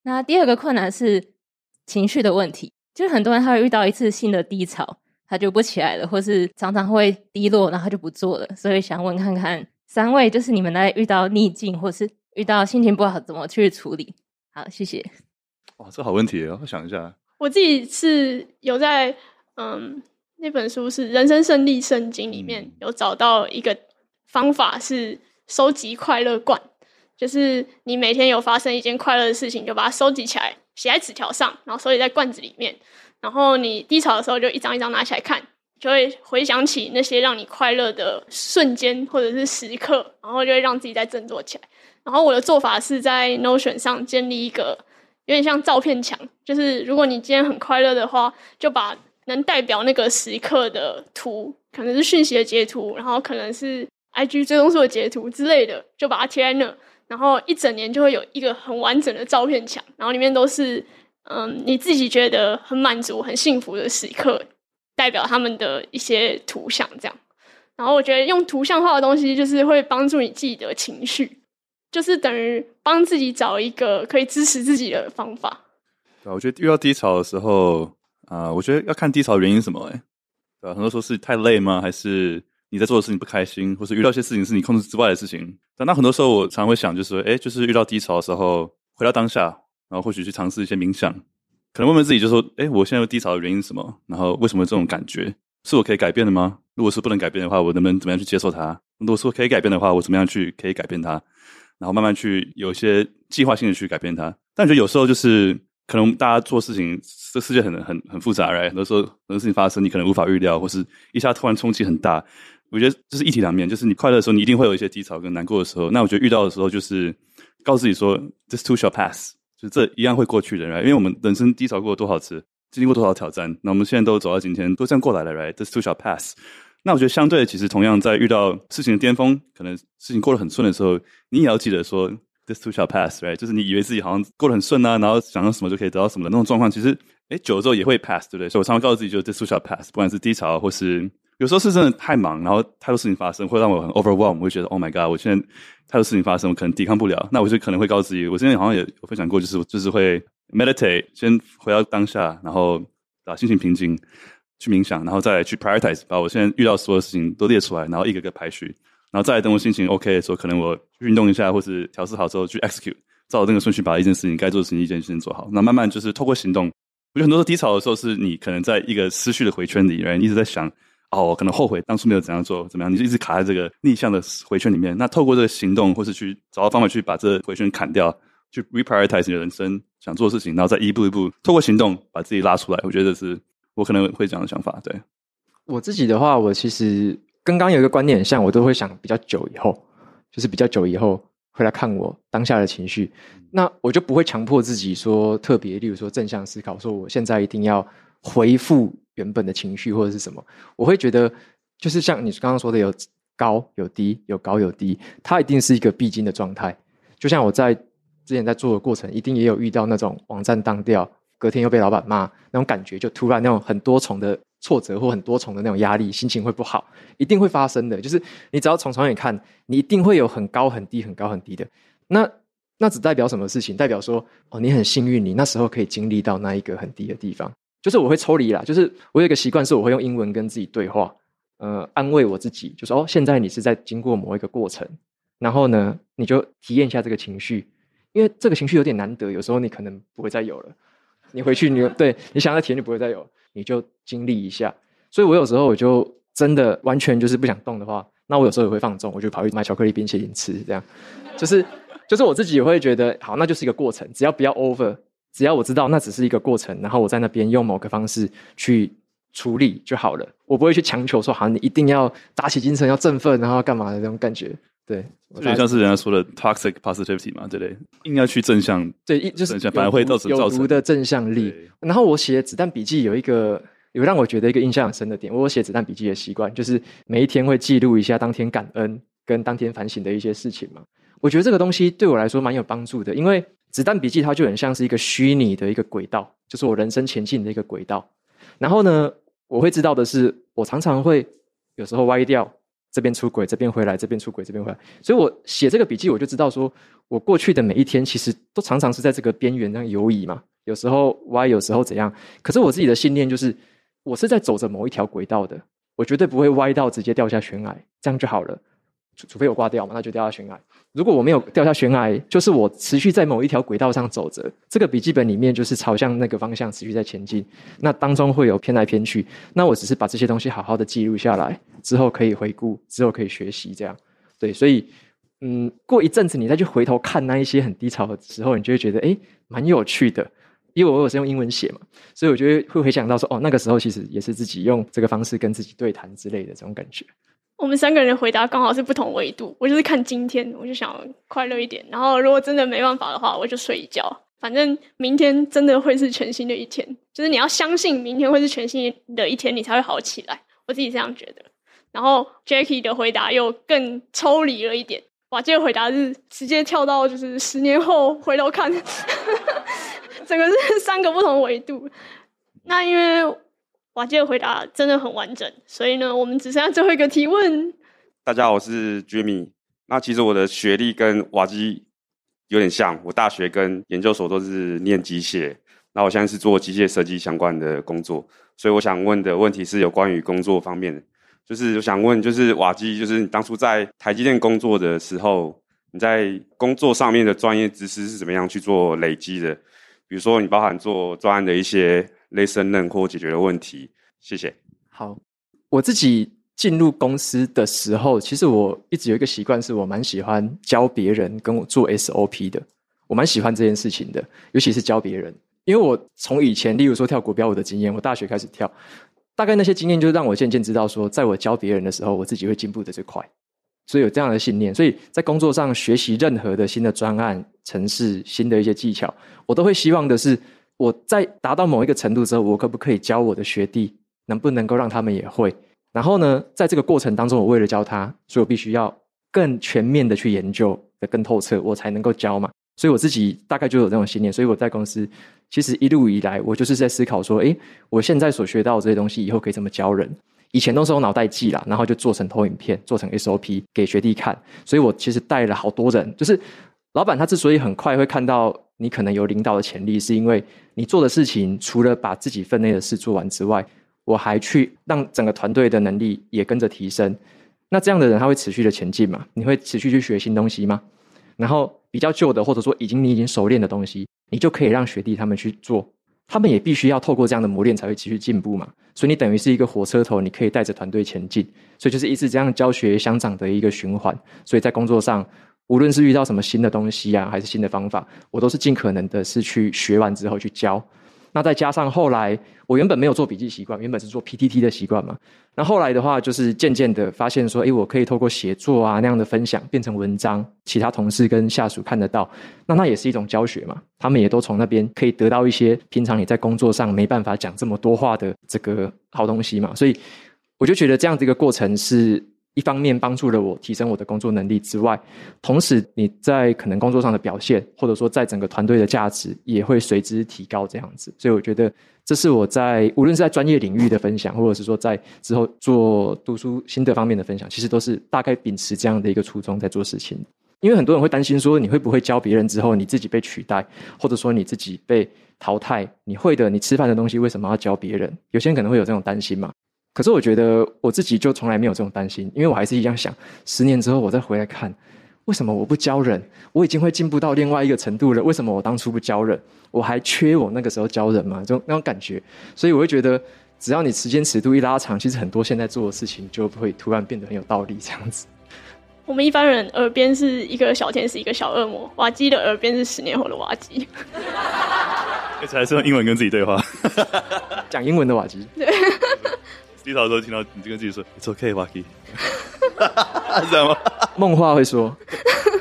那第二个困难是情绪的问题，就是很多人他会遇到一次性的低潮，他就不起来了，或是常常会低落，然后就不做了。所以想问看看三位，就是你们在遇到逆境或是遇到心情不好，怎么去处理？好，谢谢。哇，这好问题哦！我想一下，我自己是有在嗯那本书是《人生胜利圣经》里面有找到一个方法，是收集快乐罐，就是你每天有发生一件快乐的事情，就把它收集起来，写在纸条上，然后收集在罐子里面。然后你低潮的时候，就一张一张拿起来看，就会回想起那些让你快乐的瞬间或者是时刻，然后就会让自己再振作起来。然后我的做法是在 Notion 上建立一个。有点像照片墙，就是如果你今天很快乐的话，就把能代表那个时刻的图，可能是讯息的截图，然后可能是 IG 追踪数的截图之类的，就把它贴在那，然后一整年就会有一个很完整的照片墙，然后里面都是嗯你自己觉得很满足、很幸福的时刻，代表他们的一些图像这样。然后我觉得用图像化的东西，就是会帮助你记得情绪。就是等于帮自己找一个可以支持自己的方法。对，我觉得遇到低潮的时候啊、我觉得要看低潮的原因什么。哎，对？很多时候是太累吗？还是你在做的事情不开心，或是遇到一些事情是你控制之外的事情？但那很多时候我常会想，就是说，哎，就是遇到低潮的时候，回到当下，然后或许去尝试一些冥想，可能问问自己，就说，哎，我现在低潮的原因什么？然后为什么这种感觉是我可以改变的吗？如果是不能改变的话，我能不能怎么样去接受它？如果说可以改变的话，我怎么样去可以改变它？然后慢慢去有一些计划性的去改变它，但觉得有时候就是可能大家做事情，这世界很很很复杂，right? 很多时候很多事情发生，你可能无法预料，或是一下突然冲击很大。我觉得这是一体两面，就是你快乐的时候，你一定会有一些低潮跟难过的时候。那我觉得遇到的时候，就是告诉自己说，this too shall pass，就这一样会过去的，right? 因为我们人生低潮过多少次，经历过多少挑战，那我们现在都走到今天，都这样过来了，right? This too shall pass。那我觉得相对，其实同样在遇到事情的巅峰，可能事情过得很顺的时候，你也要记得说，this too shall pass，right？就是你以为自己好像过得很顺啊，然后想到什么就可以得到什么的那种状况，其实，诶，久了之后也会 pass，对不对？所以我常常告诉自己，就 this too shall pass，不管是低潮，或是有时候是真的太忙，然后太多事情发生，会让我很 overwhelm，我会觉得 oh my god，我现在太多事情发生，我可能抵抗不了。那我就可能会告诉自己，我之前好像也分享过，就是就是会 meditate，先回到当下，然后把心情平静。去冥想，然后再去 prioritize，把我现在遇到所有事情都列出来，然后一个个排序，然后再来等我心情 OK 的时候，可能我运动一下，或是调试好之后去 execute，照着那个顺序把一件事情该做的事情一件事情做好。那慢慢就是透过行动，我觉得很多低潮的时候，是你可能在一个思绪的回圈里，然后一直在想，哦，我可能后悔当初没有怎样做，怎么样，你就一直卡在这个逆向的回圈里面。那透过这个行动，或是去找到方法去把这个回圈砍掉，去 reprioritize 你的人生想做的事情，然后再一步一步透过行动把自己拉出来。我觉得是我可能会这样的想法。对我自己的话，我其实跟刚刚有一个观念很像，我都会想比较久以后，就是比较久以后。回来看我当下的情绪，那我就不会强迫自己说特别，例如说正向思考，说我现在一定要回复原本的情绪或者是什么。我会觉得，就是像你刚刚说的，有高有低，有高有低，它一定是一个必经的状态。就像我在之前在做的过程，一定也有遇到那种网站当掉，隔天又被老板骂那种感觉，就突然那种很多重的。挫折或很多重的那种压力，心情会不好，一定会发生的。就是你只要从长远看，你一定会有很高很低、很高很低的。那那只代表什么事情？代表说哦，你很幸运，你那时候可以经历到那一个很低的地方。就是我会抽离啦，就是我有一个习惯，是我会用英文跟自己对话，呃，安慰我自己，就说哦，现在你是在经过某一个过程，然后呢，你就体验一下这个情绪，因为这个情绪有点难得，有时候你可能不会再有了。你回去你，对你想要体验就不会再有。你就经历一下，所以我有时候我就真的完全就是不想动的话，那我有时候也会放纵，我就跑去买巧克力冰淇淋吃，这样，就是就是我自己也会觉得好，那就是一个过程，只要不要 over，只要我知道那只是一个过程，然后我在那边用某个方式去处理就好了，我不会去强求说好像，你一定要打起精神，要振奋，然后干嘛的这种感觉，对，有点像是人家说的 toxic positivity 嘛，对不对？硬要去正向，对，就是反而会造成有毒的正向力。然后我写子弹笔记有一个有让我觉得一个印象很深的点，我写子弹笔记的习惯就是每一天会记录一下当天感恩跟当天反省的一些事情嘛。我觉得这个东西对我来说蛮有帮助的，因为子弹笔记它就很像是一个虚拟的一个轨道，就是我人生前进的一个轨道。然后呢，我会知道的是，我常常会有时候歪掉，这边出轨，这边回来，这边出轨，这边回来。所以我写这个笔记，我就知道说我过去的每一天其实都常常是在这个边缘那样游移嘛。有时候歪，有时候怎样？可是我自己的信念就是，我是在走着某一条轨道的，我绝对不会歪到直接掉下悬崖，这样就好了。除除非我挂掉嘛，那就掉下悬崖。如果我没有掉下悬崖，就是我持续在某一条轨道上走着。这个笔记本里面就是朝向那个方向持续在前进。那当中会有偏来偏去，那我只是把这些东西好好的记录下来，之后可以回顾，之后可以学习，这样。对，所以嗯，过一阵子你再去回头看那一些很低潮的时候，你就会觉得诶，蛮有趣的。因为我有时用英文写嘛，所以我觉得会回想到说，哦，那个时候其实也是自己用这个方式跟自己对谈之类的这种感觉。我们三个人的回答刚好是不同维度。我就是看今天，我就想快乐一点。然后如果真的没办法的话，我就睡一觉。反正明天真的会是全新的一天，就是你要相信明天会是全新的一天，你才会好起来。我自己这样觉得。然后 Jackie 的回答又更抽离了一点。哇，这个回答是直接跳到就是十年后回头看。<laughs> 整个是三个不同维度。那因为瓦基的回答真的很完整，所以呢，我们只剩下最后一个提问。大家好，我是 Jimmy。那其实我的学历跟瓦基有点像，我大学跟研究所都是念机械。那我现在是做机械设计相关的工作，所以我想问的问题是有关于工作方面的，就是我想问，就是瓦基，就是你当初在台积电工作的时候，你在工作上面的专业知识是怎么样去做累积的？比如说，你包含做专案的一些 lesson learned 或解决的问题，谢谢。好，我自己进入公司的时候，其实我一直有一个习惯，是我蛮喜欢教别人跟我做 SOP 的。我蛮喜欢这件事情的，尤其是教别人，因为我从以前，例如说跳国标舞的经验，我大学开始跳，大概那些经验就让我渐渐知道说，在我教别人的时候，我自己会进步的最快。所以有这样的信念，所以在工作上学习任何的新的专案、城市、新的一些技巧，我都会希望的是，我在达到某一个程度之后，我可不可以教我的学弟，能不能够让他们也会？然后呢，在这个过程当中，我为了教他，所以我必须要更全面的去研究的更透彻，我才能够教嘛。所以我自己大概就有这种信念，所以我在公司其实一路以来，我就是在思考说，诶，我现在所学到的这些东西，以后可以怎么教人？以前都是用脑袋记啦，然后就做成投影片，做成 SOP 给学弟看。所以我其实带了好多人，就是老板他之所以很快会看到你可能有领导的潜力，是因为你做的事情除了把自己分内的事做完之外，我还去让整个团队的能力也跟着提升。那这样的人他会持续的前进嘛？你会持续去学新东西吗？然后比较旧的或者说已经你已经熟练的东西，你就可以让学弟他们去做。他们也必须要透过这样的磨练才会继续进步嘛。所以你等于是一个火车头，你可以带着团队前进，所以就是一直这样教学相长的一个循环。所以在工作上，无论是遇到什么新的东西啊，还是新的方法，我都是尽可能的是去学完之后去教。那再加上后来，我原本没有做笔记习惯，原本是做 PPT 的习惯嘛。那后来的话，就是渐渐的发现说，诶，我可以透过写作啊那样的分享，变成文章，其他同事跟下属看得到，那那也是一种教学嘛。他们也都从那边可以得到一些平常你在工作上没办法讲这么多话的这个好东西嘛。所以我就觉得这样的一个过程是。一方面帮助了我提升我的工作能力之外，同时你在可能工作上的表现，或者说在整个团队的价值也会随之提高。这样子，所以我觉得这是我在无论是在专业领域的分享，或者是说在之后做读书心得方面的分享，其实都是大概秉持这样的一个初衷在做事情。因为很多人会担心说，你会不会教别人之后你自己被取代，或者说你自己被淘汰？你会的，你吃饭的东西为什么要教别人？有些人可能会有这种担心嘛。可是我觉得我自己就从来没有这种担心，因为我还是一样想，十年之后我再回来看，为什么我不教人？我已经会进步到另外一个程度了，为什么我当初不教人？我还缺我那个时候教人吗？就那种感觉，所以我会觉得，只要你时间尺度一拉长，其实很多现在做的事情就会突然变得很有道理。这样子，我们一般人耳边是一个小天使，一个小恶魔，瓦基的耳边是十年后的瓦基，而 <laughs> 且还是用英文跟自己对话，讲英文的瓦基。对。<laughs> 低头的时候听到你就跟自己说 "It's okay, Waki"，<laughs> 是这样吗？梦话会说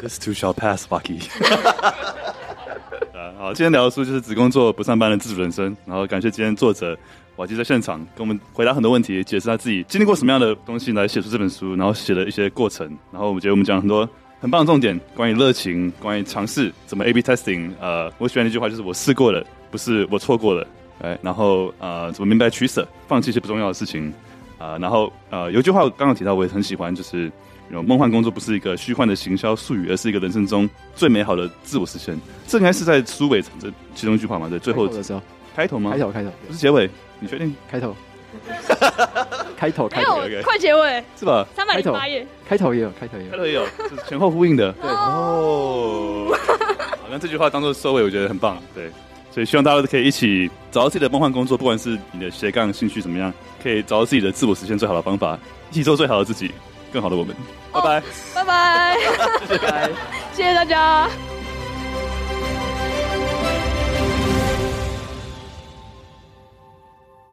"This too shall pass, Waki"。<laughs> 啊，好，今天聊的书就是只工作不上班的自主人生。然后感谢今天作者瓦基在现场跟我们回答很多问题，解释他自己经历过什么样的东西来写出这本书，然后写了一些过程。然后我觉得我们讲了很多很棒的重点，关于热情，关于尝试，怎么 A/B testing。呃，我喜欢的一句话就是我试过了，不是我错过了。哎，然后呃，怎么明白取舍，放弃一些不重要的事情，啊、呃，然后呃，有一句话我刚刚提到，我也很喜欢，就是有梦幻工作不是一个虚幻的行销术语，而是一个人生中最美好的自我实现。这应该是在书尾这其中一句话嘛，对最后的时候，开头吗？开头，开头，不是结尾？你确定？开头，开头，开头，快结尾是吧？三百零八页，开头也有，开头也有，开头也有，是前后呼应的。对哦，<laughs> 好像这句话当做收尾，我觉得很棒。对。所以希望大家都可以一起找到自己的梦幻工作，不管是你的斜杠兴趣怎么样，可以找到自己的自我实现最好的方法，一起做最好的自己，更好的我们。拜拜，拜拜，<laughs> 谢谢大家。<laughs> <laughs>